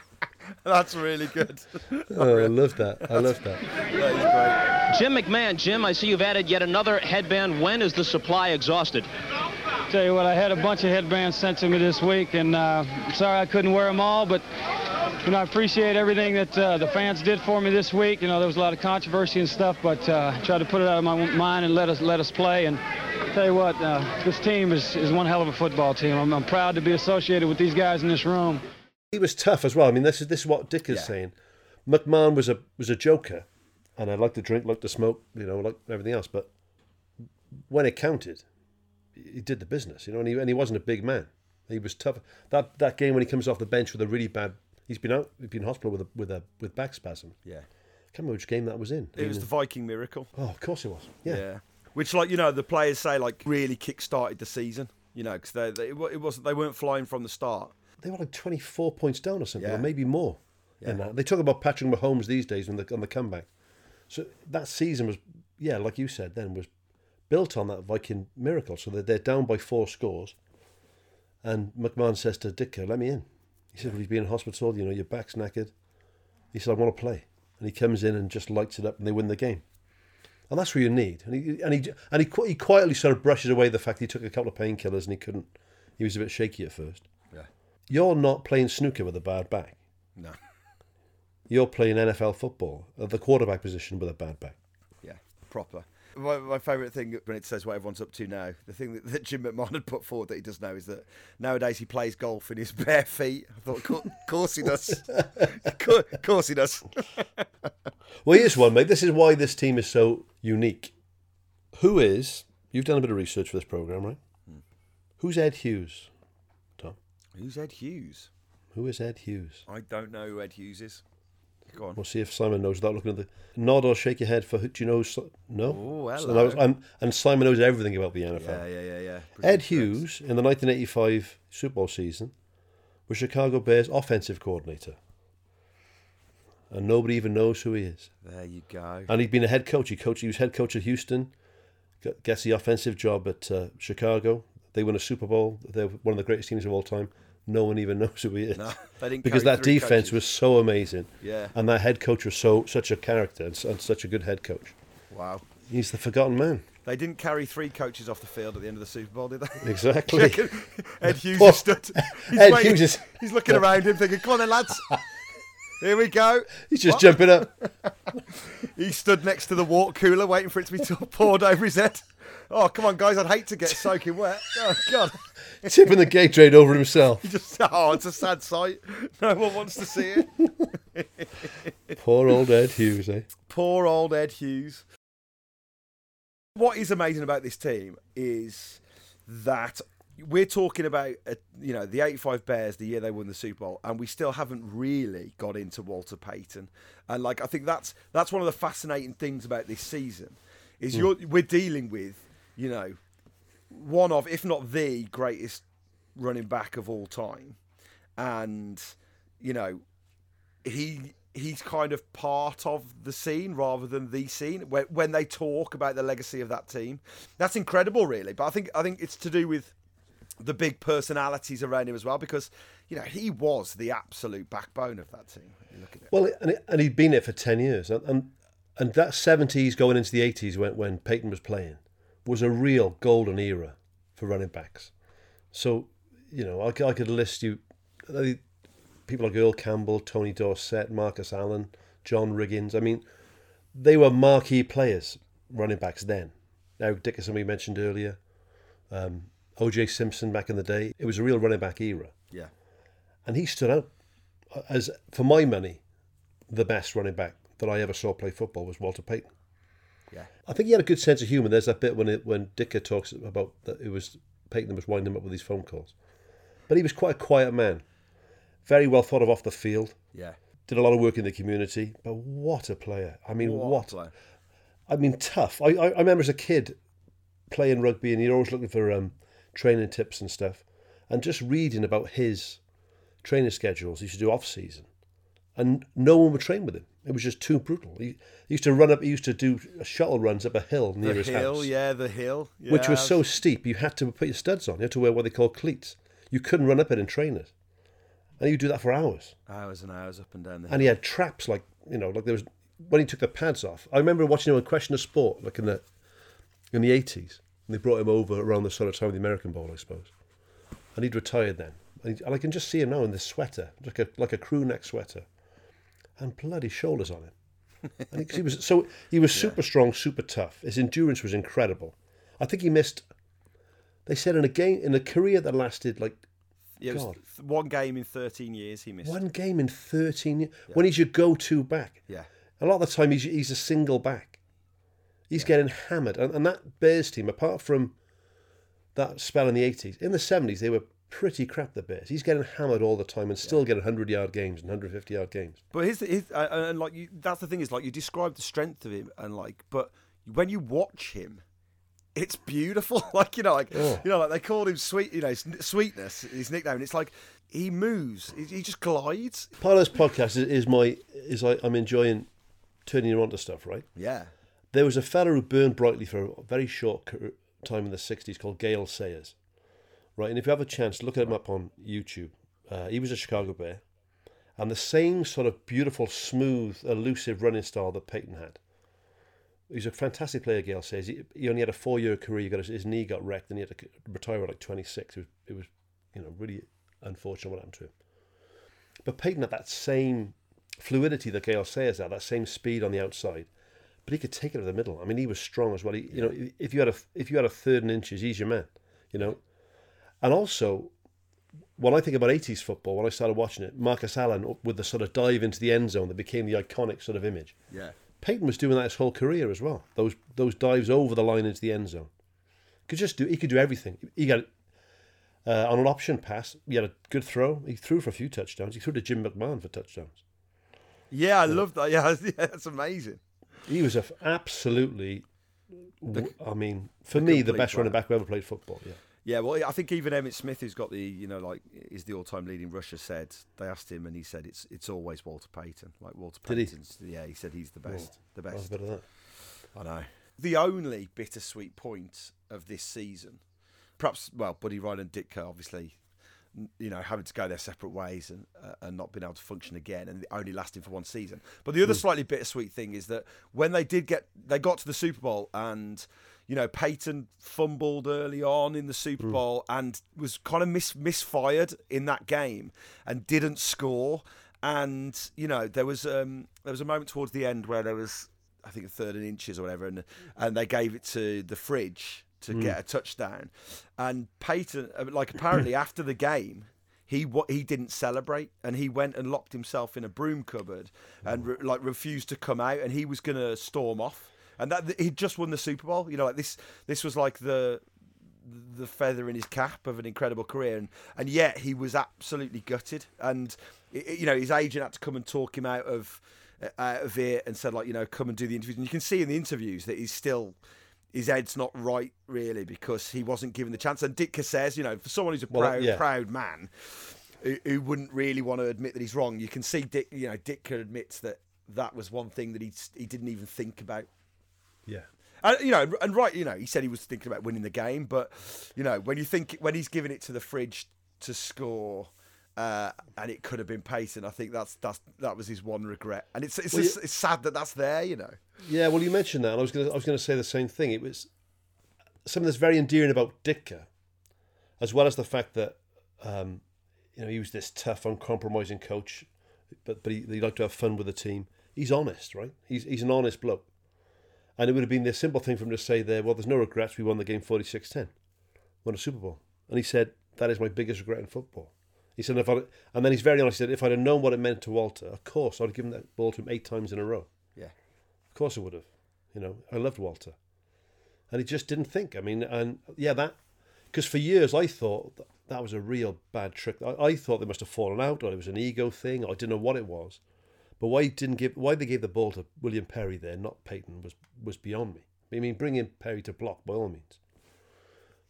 That's really good. Oh, I love that. I love that. that is great. Jim McMahon, Jim, I see you've added yet another headband. When is the supply exhausted? Tell you what, I had a bunch of headbands sent to me this week, and uh, I'm sorry I couldn't wear them all, but you know, I appreciate everything that uh, the fans did for me this week. You know, there was a lot of controversy and stuff, but uh, I tried to put it out of my mind and let us let us play. And tell you what, uh, this team is, is one hell of a football team. I'm, I'm proud to be associated with these guys in this room. He was tough as well. I mean, this is this is what Dick is saying. McMahon was a was a joker, and I like to drink, like to smoke, you know, like everything else. But when it counted, he did the business, you know, and he and he wasn't a big man. He was tough. That that game when he comes off the bench with a really bad, he's been out, he's been in hospital with a with a with back spasm. Yeah. can't remember which game that was in. It was the Viking miracle. Oh, of course it was. Yeah. Which, like you know, the players say like really kick-started the season. You know, because they, they it wasn't they weren't flying from the start. They were like twenty four points down or something, Yeah. or maybe more. Yeah. They talk about Patrick Mahomes these days on the on the comeback. So that season was, yeah, like you said, then was built on that Viking miracle. So they're, they're down by four scores, and McMahon says to Ditka, "Let me in." He said, "Well, he's been in hospital. You know, your back's knackered." He said, "I want to play," and he comes in and just lights it up, and they win the game. And that's what you need. And he and he and he, he quietly sort of brushes away the fact he took a couple of painkillers and he couldn't. He was a bit shaky at first. You're not playing snooker with a bad back. No. You're playing NFL football at the quarterback position with a bad back. Yeah, proper. My, my favourite thing when it says what everyone's up to now, the thing that, that Jim McMahon had put forward that he does know is that nowadays he plays golf in his bare feet. I thought, of course he does. Of course he does. Well, here's one, mate. This is why this team is so unique. Who is, you've done a bit of research for this programme, right? Hmm. Who's Ed Hughes? Who's Ed Hughes? Who is Ed Hughes? I don't know who Ed Hughes is. Go on. We'll see if Simon knows without looking at the nod or shake your head for. who- Do you know? Si- No. Oh, So hello. that was- and, Simon knows everything about the NFL. Yeah, yeah, yeah, yeah. Ed Hughes in the 1985 Super Bowl season was Chicago Bears offensive coordinator, and nobody even knows who he is. There you go. And he'd been a head coach. He coached. He was head coach at Houston. Gets the offensive job at uh, Chicago. They win a Super Bowl. They're one of the greatest teams of all time. No one even knows who he is. No, because that defense coaches. was so amazing. Yeah. And that head coach was so such a character and, and such a good head coach. Wow. He's the forgotten man. They didn't carry three coaches off the field at the end of the Super Bowl, did they? Exactly. Ed Hughes Poor- stood. He's Ed waiting- Hughes is- He's looking around him, thinking, "Come on, then, lads. Here we go." He's just What? jumping up. he stood next to the water cooler, waiting for it to be poured over his head. Oh, come on, guys! I'd hate to get soaking wet. Oh God! Tipping the Gatorade over himself. Just oh, it's a sad sight. No one wants to see it. Poor old Ed Hughes, eh? Poor old Ed Hughes. What is amazing about this team is that we're talking about, uh, you know, the 85 Bears, the year they won the Super Bowl, and we still haven't really got into Walter Payton. And, like, I think that's that's one of the fascinating things about this season is Hmm. you're, we're dealing with, you know, one of, if not the greatest running back of all time. And, you know, he he's kind of part of the scene rather than the scene. When, when they talk about the legacy of that team that's incredible really. But i think i think it's to do with the big personalities around him as well because you know he was the absolute backbone of that team. Look at it. Well, and, and he'd been there for 10 years. And, and, and that 70s going into the 80s when, when Payton was playing was a real golden era for running backs. So, you know, I, could- I could list you uh, people like Earl Campbell, Tony Dorsett, Marcus Allen, John Riggins. I mean, they were marquee players, running backs then. Now, Dickerson, we mentioned earlier, um, OJ Simpson back in the day. It was a real running back era. yeah And he stood out as, for my money, the best running back that I ever saw play football was Walter Payton. Yeah. I think he had a good sense of humour. There's that bit when it, when Ditka talks about that it was Payton was winding him up with these phone calls. But he was quite a quiet man. Very well thought of off the field. yeah Did a lot of work in the community. But what a player. I mean, What what? I mean, tough. I, I, I remember as a kid playing rugby and you're always looking for um, training tips and stuff. And just reading about his training schedules he used to do off season. And no one would train with him. It was just too brutal. He, he used to run up, he used to do shuttle runs up a hill near his house. the his hill house yeah the hill which was so steep you had to put your studs on. You had to wear what they call cleats. You couldn't run up it in trainers. And he'd do that for hours. hours and hours up and down the And he had traps like, you know, like there was when he took the pads off. I remember watching him on Question of Sport, like in the in the eighties. And they brought him over around the sort of time of the American Bowl, I suppose. And he'd retired then. and, he- and I can just see him now in this sweater, like a like a crew neck sweater, and bloody shoulders on him. And he, he was so he was super strong, super tough. His endurance was incredible. I think he missed. They said in a game in a career that lasted like Yeah, it was God. one game in 13 years he missed. one game in thirteen years when he's your go-to back. Yeah. A lot of the time he's he's a single back. He's getting hammered, and, and that Bears team, apart from that spell in the eighties, in the seventies they were pretty crap. The Bears. He's getting hammered all the time and still getting hundred yard games and hundred fifty yard games. But his, his uh, and like you, that's the thing is like you describe the strength of him and like, but when you watch him, it's beautiful. like you know, like Oh. you know, like they called him sweet. You know, sweetness his nickname. And it's like he moves. He, he just glides. Part of this podcast is, is my is like I'm enjoying turning you on to stuff, right? Yeah. There was a fellow who burned brightly for a very short time in the 60s called Gale Sayers. Right, and if you have a chance, look at him up on YouTube. Uh, he was a Chicago Bear. And the same sort of beautiful, smooth, elusive running style that Payton had. He's a fantastic player, Gale Sayers He, he only had a four year career. He got his, his knee got wrecked and he had to retire at like 26. It was, it was, you know, really unfortunate what happened to him. But Payton had that same fluidity that Gale Sayers had, that same speed on the outside but he could take it to the middle. I mean, he was strong as well. He, you know, if you had a if you had a third and inches, he's your man. You know, and also when I think about eighties football, when I started watching it, Marcus Allen with the sort of dive into the end zone that became the iconic sort of image. Yeah. Payton was doing that his whole career as well. Those those dives over the line into the end zone. Could just do. He could do everything. He got uh, on an option pass. He had a good throw. He threw for a few touchdowns. He threw to Jim McMahon for touchdowns. Yeah, I love that. Yeah, yeah, that's amazing. He was a f- absolutely. I mean, for the me, the best running back who ever played football. Yeah. Yeah, well, I think even Emmitt Smith, who's got the, you know, like is the all-time leading rusher, said they asked him, and he said it's it's always Walter Payton. Like Walter Did he? Yeah, he said he's the best, the best. I know. The only bittersweet point of this season, perhaps, well, Buddy Ryan and Ditka, obviously, you know, having to go their separate ways and uh, and not being able to function again, and only lasting for one season. But the other Mm. slightly bittersweet thing is that when they did get, they got to the Super Bowl, and you know, Payton fumbled early on in the Super Mm. Bowl and was kind of mis- misfired in that game and didn't score. And you know, there was um, there was a moment towards the end where there was, I think, a third and inches or whatever, and and they gave it to the fridge to Mm. get a touchdown. And Payton, uh, like apparently after the game, he he didn't celebrate, and he went and locked himself in a broom cupboard and re- like refused to come out, and he was going to storm off. And that he just won the Super Bowl. You know, like this this was like the the feather in his cap of an incredible career, and and yet he was absolutely gutted. And you know, his agent had to come and talk him out of uh, out of it, and said like, you know, come and do the interviews. And you can see in the interviews that he's still his head's not right really because he wasn't given the chance. And Ditka says, you know, for someone who's a Well, proud yeah. proud man who, who wouldn't really want to admit that he's wrong, you can see Dick, you know, Ditka admits that that was one thing that he he didn't even think about. Yeah. And, you know, and right, you know, he said he was thinking about winning the game, but you know, when you think when he's giving it to the fridge to score, uh, and it could have been Payton, I think that's that's that was his one regret, and it's it's, Well, just, it's sad that that's there, you know. Yeah, well, you mentioned that, and I was going to I was going to say the same thing. It was something that's very endearing about Ditka, as well as the fact that um, you know he was this tough, uncompromising coach, but but he, he liked to have fun with the team. He's honest, right? He's he's an honest bloke, and it would have been the simple thing for him to say there. Well, there's no regrets. We won the game 46-10, won a Super Bowl, and he said that is my biggest regret in football. He said, if I, and then he's very honest. He said, if I'd have known what it meant to Walter, of course I'd have given that ball to him eight times in a row. Yeah. Of course I would have. You know, I loved Walter. And he just didn't think. I mean, and yeah, that, because for years I thought that, that was a real bad trick. I, I thought they must have fallen out or it was an ego thing. Or I didn't know what it was. But why he didn't give, why they gave the ball to William Perry there, not Payton, was, was beyond me. I mean, bring in Perry to block by all means.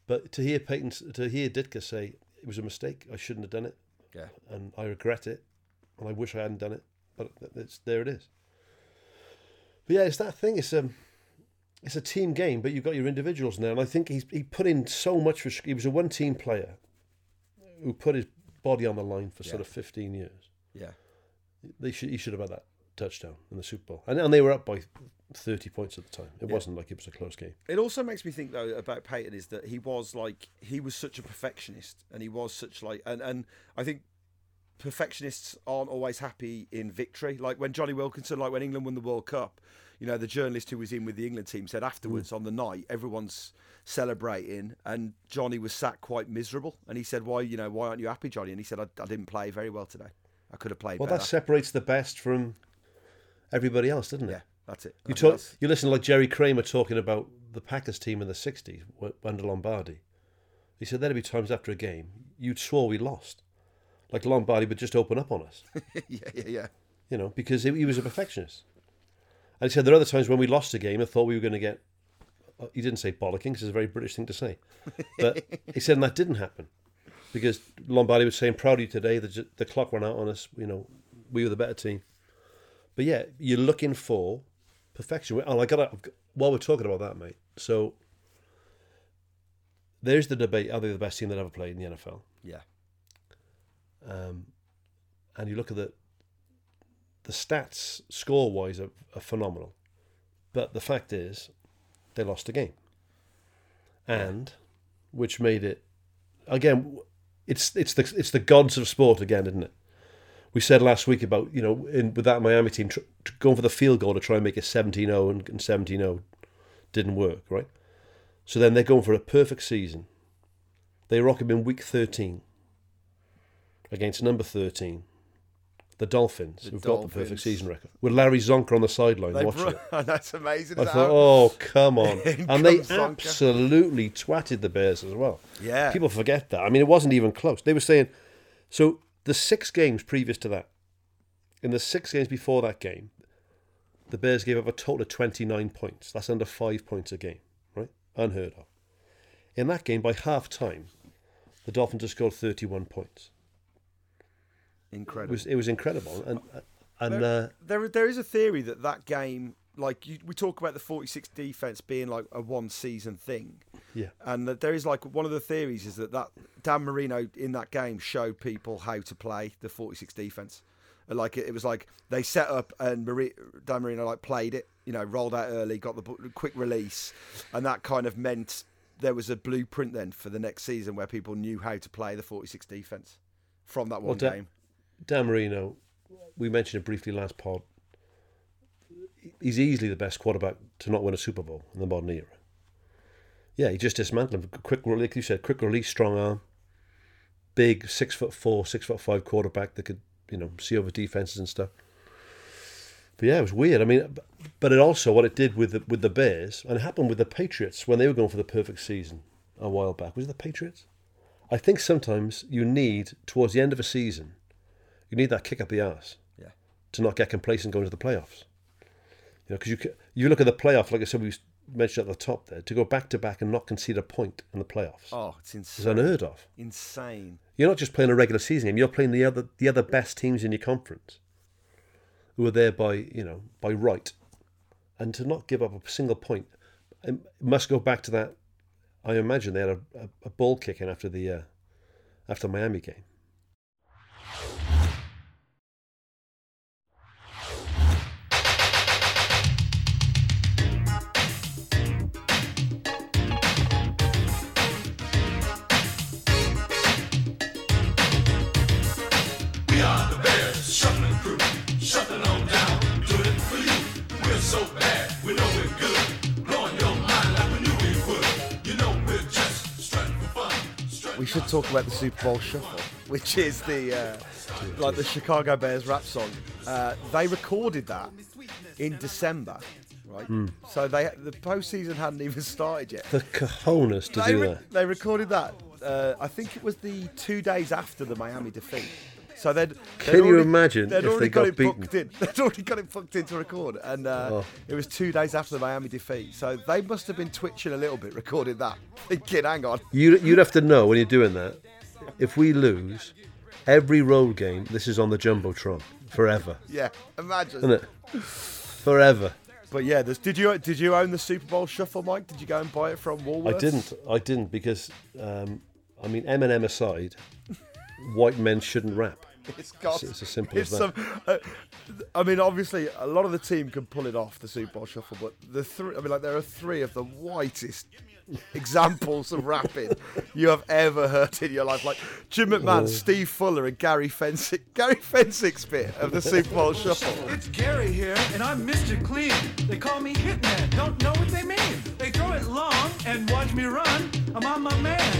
But to hear Payton, to hear Ditka say it was a mistake, I shouldn't have done it. Yeah. And I regret it, and I wish I hadn't done it. But it's there. It is. But yeah, it's that thing. It's um, it's a team game, but you've got your individuals now, and I think he's he put in so much for. He was a one-team player who put his body on the line for sort of fifteen years. Yeah. They should he should have had that touchdown in the Super Bowl, and and they were up by thirty points at the time. It Yeah. wasn't like it was a close game. It also makes me think though about Payton is that he was like he was such a perfectionist and he was such like and and I think perfectionists aren't always happy in victory. Like when Jonny Wilkinson, like when England won the World Cup, you know, the journalist who was in with the England team said afterwards mm. on the night, everyone's celebrating and Jonny was sat quite miserable and he said, Why, you know, why aren't you happy, Jonny? And he said, I, I didn't play very well today. I could have played Well, better. that separates the best from everybody else, doesn't it? Yeah, that's it. You I talk. You listen to like Jerry Kramer talking about the Packers team in the '60s w- under Lombardi. He said there'd be times after a game you'd swore we lost, like Lombardi would just open up on us. yeah, yeah, yeah. You know, because he, he was a perfectionist. And he said there are other times when we lost a game and thought we were going to get. uh, He didn't say bollocking, 'cause it's a very British thing to say, but he said and that didn't happen because Lombardi was saying proud of you today. The the clock ran out on us. You know, we were the better team. But yeah, you're looking for perfection. And I got while we're talking about that, mate. So there's the debate: Are they the best team that ever played in the NFL? Yeah. Um, and you look at the the stats score wise are, are phenomenal, but the fact is they lost a game, and which made it again. It's it's the it's the gods of sport again, isn't it? We said last week about you know in with that Miami team tr- going for the field goal to try and make it 17-0 and, and 17-0 didn't work, right? So then they're going for a perfect season. They rock him in week 13 against number 13, the Dolphins, The who've got the perfect season record, with Larry Csonka on the sideline They watching brought- it. Oh, that's amazing. I that thought, oh, come on. And they absolutely twatted the Bears as well. Yeah. People forget that. I mean, it wasn't even close. They were saying, so the six games previous to that, in the six games before that game, the Bears gave up a total of 29 points. That's under five points a game, right? Unheard of. In that game, by half time, the Dolphins had scored 31 points. It was, it was incredible. And, and there, uh, there, there is a theory that that game, like you, we talk about the 46 defense being like a one season thing, yeah. and that there is like one of the theories is that that Dan Marino in that game showed people how to play the 46 defense. Like it, it was like they set up and Mari- Dan Marino like played it, you know, rolled out early, got the quick release, and that kind of meant there was a blueprint then for the next season where people knew how to play the 46 defense from that one Well, game. Dan Marino, we mentioned it briefly last pod. He's easily the best quarterback to not win a Super Bowl in the modern era. Yeah, he just dismantled him. Quick, like you said, quick release, strong arm, big six foot four, six foot five quarterback that could you know see over defenses and stuff. But yeah, it was weird. I mean, but it also what it did with the, with the Bears, and it happened with the Patriots when they were going for the perfect season a while back. Was it the Patriots? I think sometimes you need towards the end of a season, you need that kick up the arse. Yeah. To not get complacent going to the playoffs. You know, because you you look at the playoff, like I said, we mentioned at the top there, to go back to back and not concede a point in the playoffs. Oh, it's insane. It's unheard of. Insane. You're not just playing a regular season game; you're playing the other the other best teams in your conference, who are there by you know by right, and to not give up a single point, it must go back to that. I imagine they had a, a, a ball kicking after the uh, after Miami game. We should talk about the Super Bowl Shuffle, which is the uh, like the Chicago Bears rap song. Uh, they recorded that in December, right? Hmm. So they the postseason hadn't even started yet. The cojones to they, do re- that. they recorded that. Uh, I think it was the two days after the Miami defeat. So they'd, they'd Can you already- imagine they'd if already they got it beaten? booked in. They'd already got it booked in to record, and uh, Oh. it was two days after the Miami defeat. So they must have been twitching a little bit, recording that, thinking, "Hang on." You you'd have to know when you're doing that. If we lose, every road game, this is on the jumbotron forever, Yeah, imagine. isn't it? Forever. But yeah, did you did you own the Super Bowl Shuffle, Mike? Did you go and buy it from Woolworths? I didn't. I didn't because, um, I mean, Eminem aside, white men shouldn't rap. It's got. It's as simple it's as that. some- uh, I mean, obviously, a lot of the team can pull it off the Super Bowl shuffle, but the three. I mean, like there are three of the whitest examples of rapping you have ever heard in your life. Like Jim McMahon, Oh. Steve Fuller, and Gary Fencik. Gary Fencik's bit of the Super Bowl shuffle. It's Gary here, and I'm Mr. Clean. They call me Hitman. Don't know what they mean. They throw it long and watch me run. I'm on my man, one on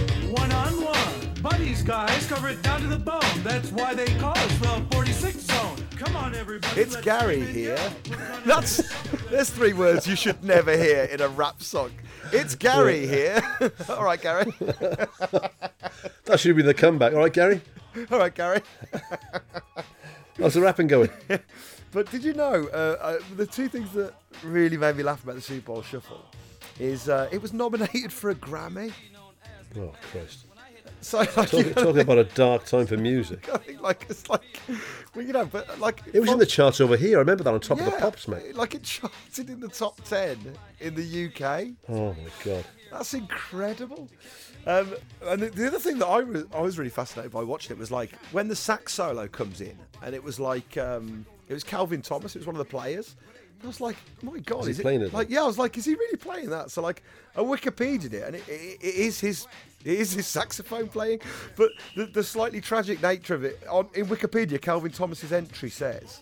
one. Buddies, guys, cover it down to the bone. That's why they call us the 46 zone. Come on, everybody. It's let's Gary here. That's there's three words you should never hear in a rap song. It's Gary here. All right, Gary. That should be the comeback. All right, Gary. All right, Gary. How's the rapping going? But did you know uh, uh, the two things that really made me laugh about the Super Bowl Shuffle is uh, it was nominated for a Grammy. Oh Christ! So like, Talk, talk about a dark time for music. I think like it's like well, you know, but like It was in the charts over here. I remember that on top of the pops, mate. Like it charted in the top ten in the UK. Oh my god! That's incredible. Um, and the, the other thing that I was, I was really fascinated by watching it was like when the sax solo comes in, and it was like um, it was Calvin Thomas. It was one of the players. I was like, my God, Is he is, playing it? it Like, yeah, I was like, is he really playing that? So like, I Wikipedia'd it, and it, it, it is his. It is his saxophone playing, but the, the slightly tragic nature of it on in Wikipedia, Calvin Thomas's entry says,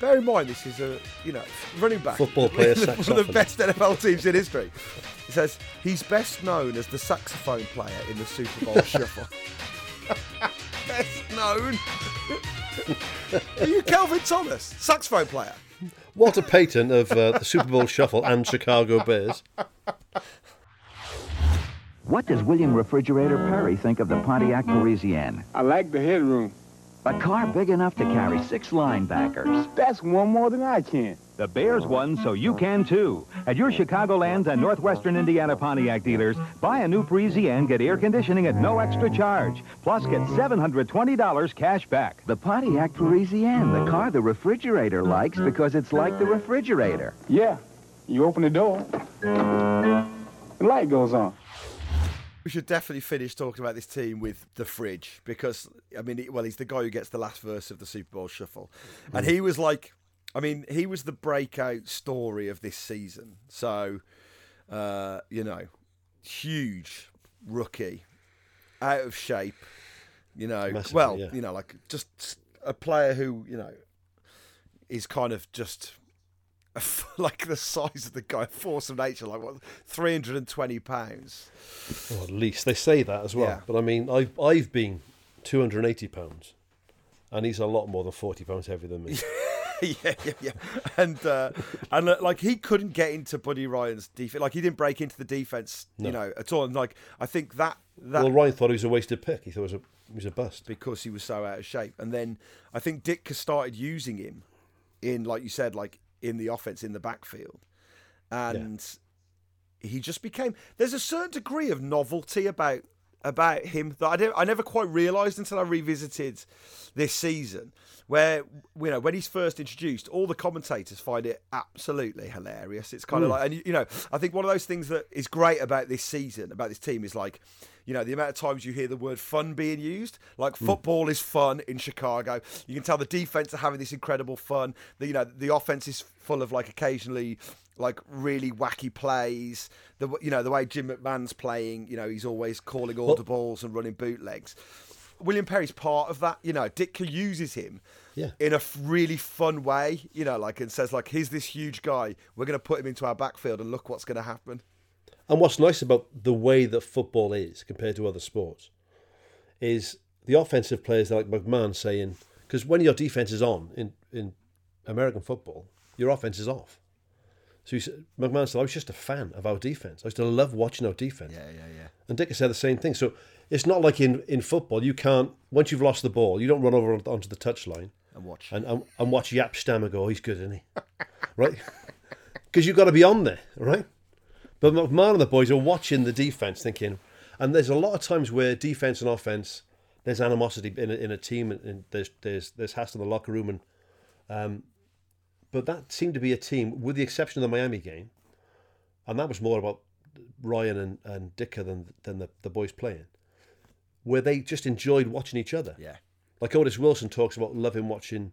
"Bear in mind, this is a you know running back, Football player one of the best NFL teams in history." It says he's best known as the saxophone player in the Super Bowl Shuffle. best known. Are you Calvin Thomas, saxophone player? Walter Payton of uh, the Super Bowl Shuffle and Chicago Bears. What does William Refrigerator Perry think of the Pontiac Parisienne? I like the headroom. A car big enough to carry six linebackers. That's one more than I can. The Bears won, so you can too. At your Chicagoland and Northwestern Indiana Pontiac dealers, buy a new Parisienne and get air conditioning at no extra charge. Plus, get $720 cash back. The Pontiac Parisienne, the car the refrigerator likes because it's like the refrigerator. Yeah. You open the door, the light goes on. We should definitely finish talking about this team with the fridge because I mean, well, he's the guy who gets the last verse of the Super Bowl Shuffle, and he was like, I mean, he was the breakout story of this season. So, uh, you know, huge rookie, out of shape. You know, Massively, well, yeah. you know, like just a player who you know is kind of just like the size of the guy, force of nature, like what, three hundred and twenty pounds. Or at least they say that as well. Yeah. But I mean, I've I've been 280 pounds, and he's a lot more than 40 pounds heavier than me. yeah, yeah, yeah. And uh, and uh, like he couldn't get into Buddy Ryan's defense. Like he didn't break into the defense, you know, at all. And like I think that that well, Ryan thought he was a wasted pick. He thought it was a he was a bust. because he was so out of shape. And then I think Ditka started using him in, like you said, like in the offense in the backfield, and he just became. There's a certain degree of novelty about about him that I didn't, I never quite realised until I revisited this season, where you know when he's first introduced, all the commentators find it absolutely hilarious. It's kind of Mm. like, and you know, I think one of those things that is great about this season, about this team, is like, you know, the amount of times you hear the word fun being used. Like hmm. football is fun in Chicago. You can tell the defense are having this incredible fun. The, you know, the offense is full of like occasionally like really wacky plays. The you know the way Jim McMahon's playing. You know, he's always calling audibles and running bootlegs. William Perry's part of that. You know, Ditka uses him Yeah. in a really fun way. You know, like and says like, "Here's this huge guy. We're going to put him into our backfield, and look what's going to happen." And what's nice about the way that football is compared to other sports is the offensive players like McMahon saying, because when your defense is on in, in American football, your offense is off. So he said, McMahon said, I was just a fan of our defense. I used to love watching our defense. Yeah, yeah, yeah. And Dick said the same thing. So it's not like in, in football, you can't, once you've lost the ball, you don't run over onto the touchline And watch. and, and, and watch Yap Stammer go, oh, he's good, isn't he? right? Because you've got to be on there, right? But McMahon and the boys are watching the defense, thinking, and there's a lot of times where defense and offense, there's animosity in a, in a team, and, there's there's there's hassle in the locker room, and um, but that seemed to be a team, with the exception of the Miami game, and that was more about Ryan and and Ditka than than the, the boys playing, where they just enjoyed watching each other. Yeah. Like Otis Wilson talks about loving watching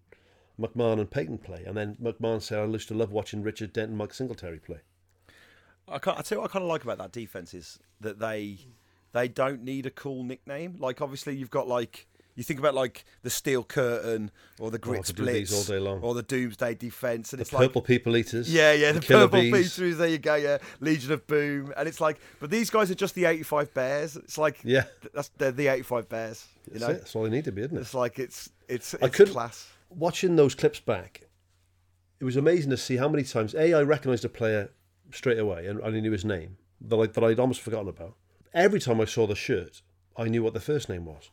McMahon and Payton play, and then McMahon said, "I used to love watching Richard Dent and Mike Singletary play." I, can't, I tell you what I kind of like about that defense is that they they don't need a cool nickname. Like obviously you've got like you think about like the Steel Curtain or the oh, Grit Oh, I these Splits all day long. or the Doomsday Defense, and The it's like Purple People Eaters, Yeah, yeah, the the, Purple Bees. Beaters. There you go. Yeah, Legion of Boom, and it's like, but these guys are just the '85 Bears. It's like, Yeah. that's they're the '85 Bears. You That's know, it. That's all they need to be, isn't it? it's like it's it's, I it's couldn't class. watching those clips back. It was amazing to see how many times a I recognised a player straight away and I knew his name that I, that I'd almost forgotten about. Every time I saw the shirt, I knew what the first name was.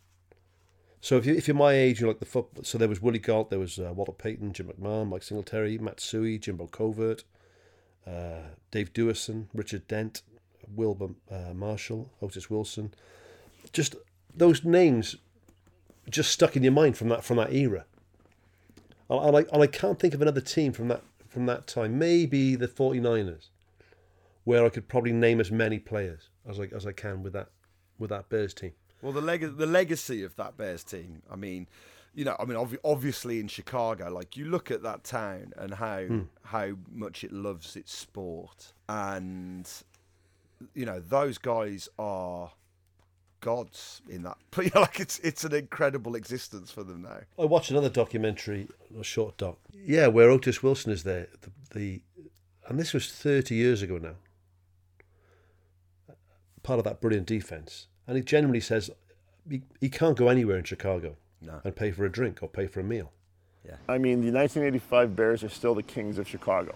So if you if you're my age, you're like the football. So there was Willie Gault, there was uh, Walter Payton, Jim McMahon, Mike Singletary, Matt Suhey, Jimbo Covert, uh, Dave Duerson, Richard Dent, Wilber uh, Marshall, Otis Wilson. Just those names, just stuck in your mind from that from that era. And I, and I can't think of another team from that from that time. Maybe the 49ers, where I could probably name as many players as I as I can with that with that Bears team. Well, the leg- the legacy of that Bears team. I mean, you know, I mean, obvi- obviously in Chicago, like you look at that town and how Hmm. how much it loves its sport, and you know, those guys are gods in that. But you know, like it's it's an incredible existence for them now. I watched another documentary, a short doc. Yeah, where Otis Wilson is there. The, the and this was 30 years ago now. Part of that brilliant defense, and he generally says he, he can't go anywhere in Chicago No. and pay for a drink or pay for a meal. Yeah. I mean, the 1985 Bears are still the kings of Chicago.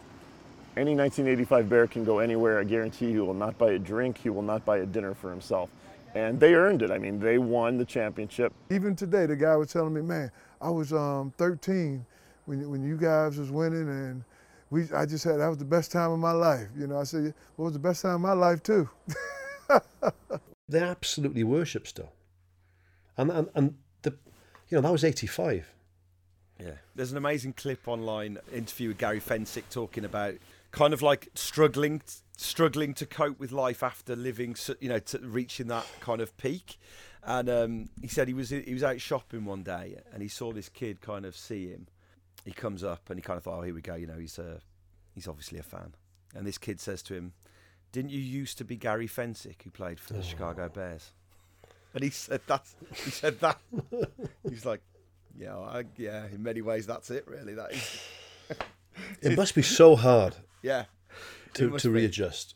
Any 1985 Bear can go anywhere. I guarantee he will not buy a drink. He will not buy a dinner for himself. And they earned it. I mean, they won the championship. Even today, the guy was telling me, man, I was um, 13 when, when you guys was winning, and we I just had that was the best time of my life. You know, I said, well, it was the best time of my life too. They absolutely worship still, and and and the, you know, that was 85. Yeah, there's an amazing clip online interview with Gary Fencik talking about kind of like struggling struggling to cope with life after living, you know, to reaching that kind of peak. And um, he said he was he was out shopping one day and he saw this kid kind of see him. He comes up and he kind of thought, oh, here we go. You know, he's a he's obviously a fan. And this kid says to him, "Didn't you used to be Gary Fencik who played for the oh. Chicago Bears?" And he said that. He said that. He's like, yeah, I, yeah. In many ways, that's it. Really, that is. It must be so hard Yeah. To, to be. readjust.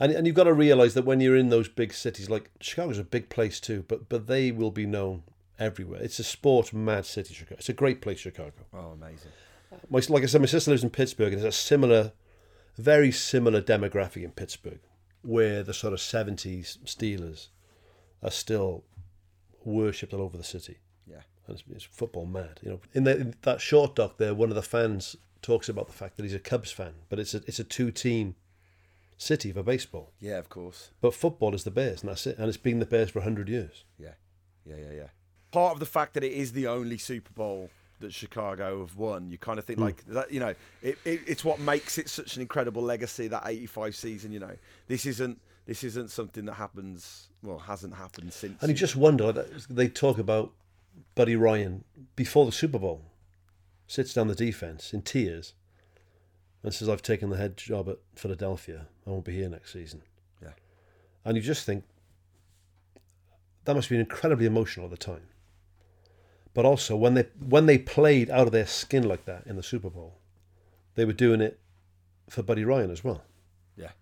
And and you've got to realise that when you're in those big cities, like Chicago's a big place too, but but they will be known everywhere. It's a sport mad city, Chicago. It's a great place, Chicago. Oh, amazing. My, like I said, my sister lives in Pittsburgh, and it's a similar, very similar demographic in Pittsburgh, where the sort of '70s Steelers are still worshipped all over the city. Yeah. and it's, it's football mad. You know, in, the, in that short doc there, one of the fans talks about the fact that he's a Cubs fan, but it's a it's a two team city for baseball. Yeah, of course. But football is the Bears, and that's it. And it's been the Bears for hundred years. Yeah, yeah, yeah, yeah. Part of the fact that it is the only Super Bowl that Chicago have won, you kind of think Mm. like that. You know, it, it, it's what makes it such an incredible legacy. That '85 season. You know, this isn't this isn't something that happens. Well, hasn't happened since. And you just wonder. They talk about Buddy Ryan before the Super Bowl, sits down the defense in tears, and says, "I've taken the head job at Philadelphia. I won't be here next season." Yeah. And you just think that must have been incredibly emotional at the time. But also when they when they played out of their skin like that in the Super Bowl, they were doing it for Buddy Ryan as well. Yeah,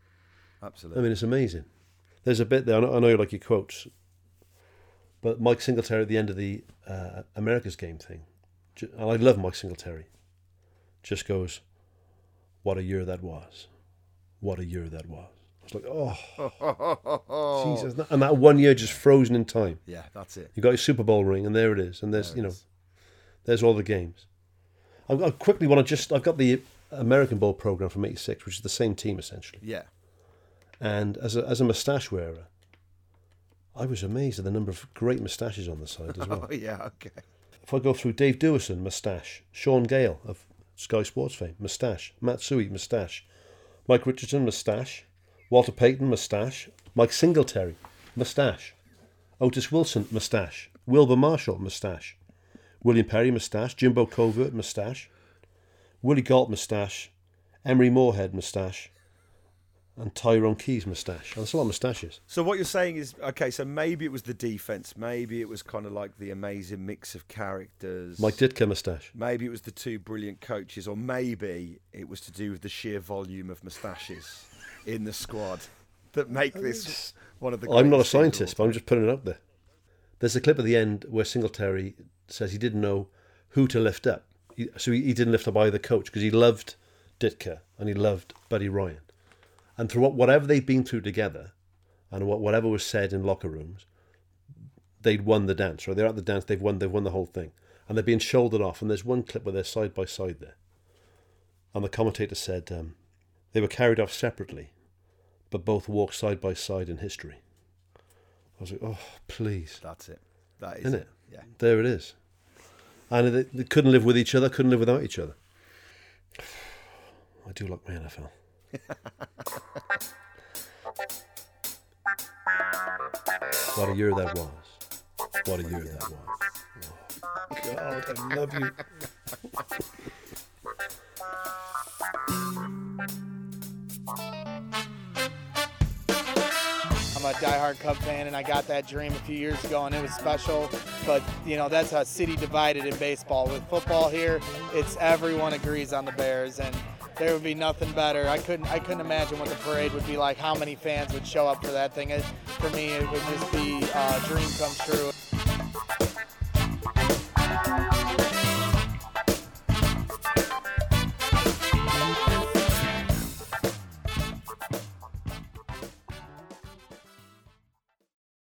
absolutely. I mean, it's amazing. There's a bit there. I know, I know you like your quotes, but Mike Singletary at the end of the uh, America's game thing, and I love Mike Singletary. Just goes, "What a year that was! What a year that was!" Was like, "Oh, Jesus!" And that one year just frozen in time. Yeah, that's it. You got your Super Bowl ring, and there it is. And there's There you know, is. there's all the games. I, I quickly want to just. I've got the American Bowl program from '86, which is the same team essentially. Yeah. And as a as a moustache wearer, I was amazed at the number of great moustaches on the side as well. Oh yeah, okay. If I go through Dave Duerson, moustache, Shaun Gayle of Sky Sports fame, moustache, Matt Suhey, moustache, Mike Richardson, moustache, Walter Payton, moustache, Mike Singletary, moustache, Otis Wilson, moustache, Wilber Marshall, moustache, William Perry moustache, Jimbo Covert moustache, Willie Gault moustache, Emery Moorehead moustache, and Tyrone Keys moustache. And oh, that's a lot of moustaches. So what you're saying is okay. So maybe it was the defense. Maybe it was kind of like the amazing mix of characters. Mike Ditka moustache. Maybe it was the two brilliant coaches, or maybe it was to do with the sheer volume of moustaches in the squad that make this one of the. I'm not a greatest teams of all scientist, but I'm just putting it out there. There's a clip at the end where Singletary says he didn't know who to lift up. He, so he, he didn't lift up either coach because he loved Ditka and he loved Buddy Ryan. And through what, whatever they'd been through together and what, whatever was said in locker rooms, they'd won the dance, right? They're at the dance, they've won, they've won the whole thing. And they're being shouldered off. And there's one clip where they're side by side there. And the commentator said um, they were carried off separately, but both walk side by side in history. I was like, oh, please. That's it. That is Isn't it. it? Yeah. There it is. And they, they couldn't live with each other, couldn't live without each other. I do like my NFL. what a year that was. What a year that was. Oh, God, I love you. a diehard Cub fan, and I got that dream a few years ago, and it was special. But you know, that's a city divided in baseball. With football here, it's everyone agrees on the Bears, and there would be nothing better. I couldn't, I couldn't imagine what the parade would be like. How many fans would show up for that thing? It, for me, it would just be uh, a dream come true.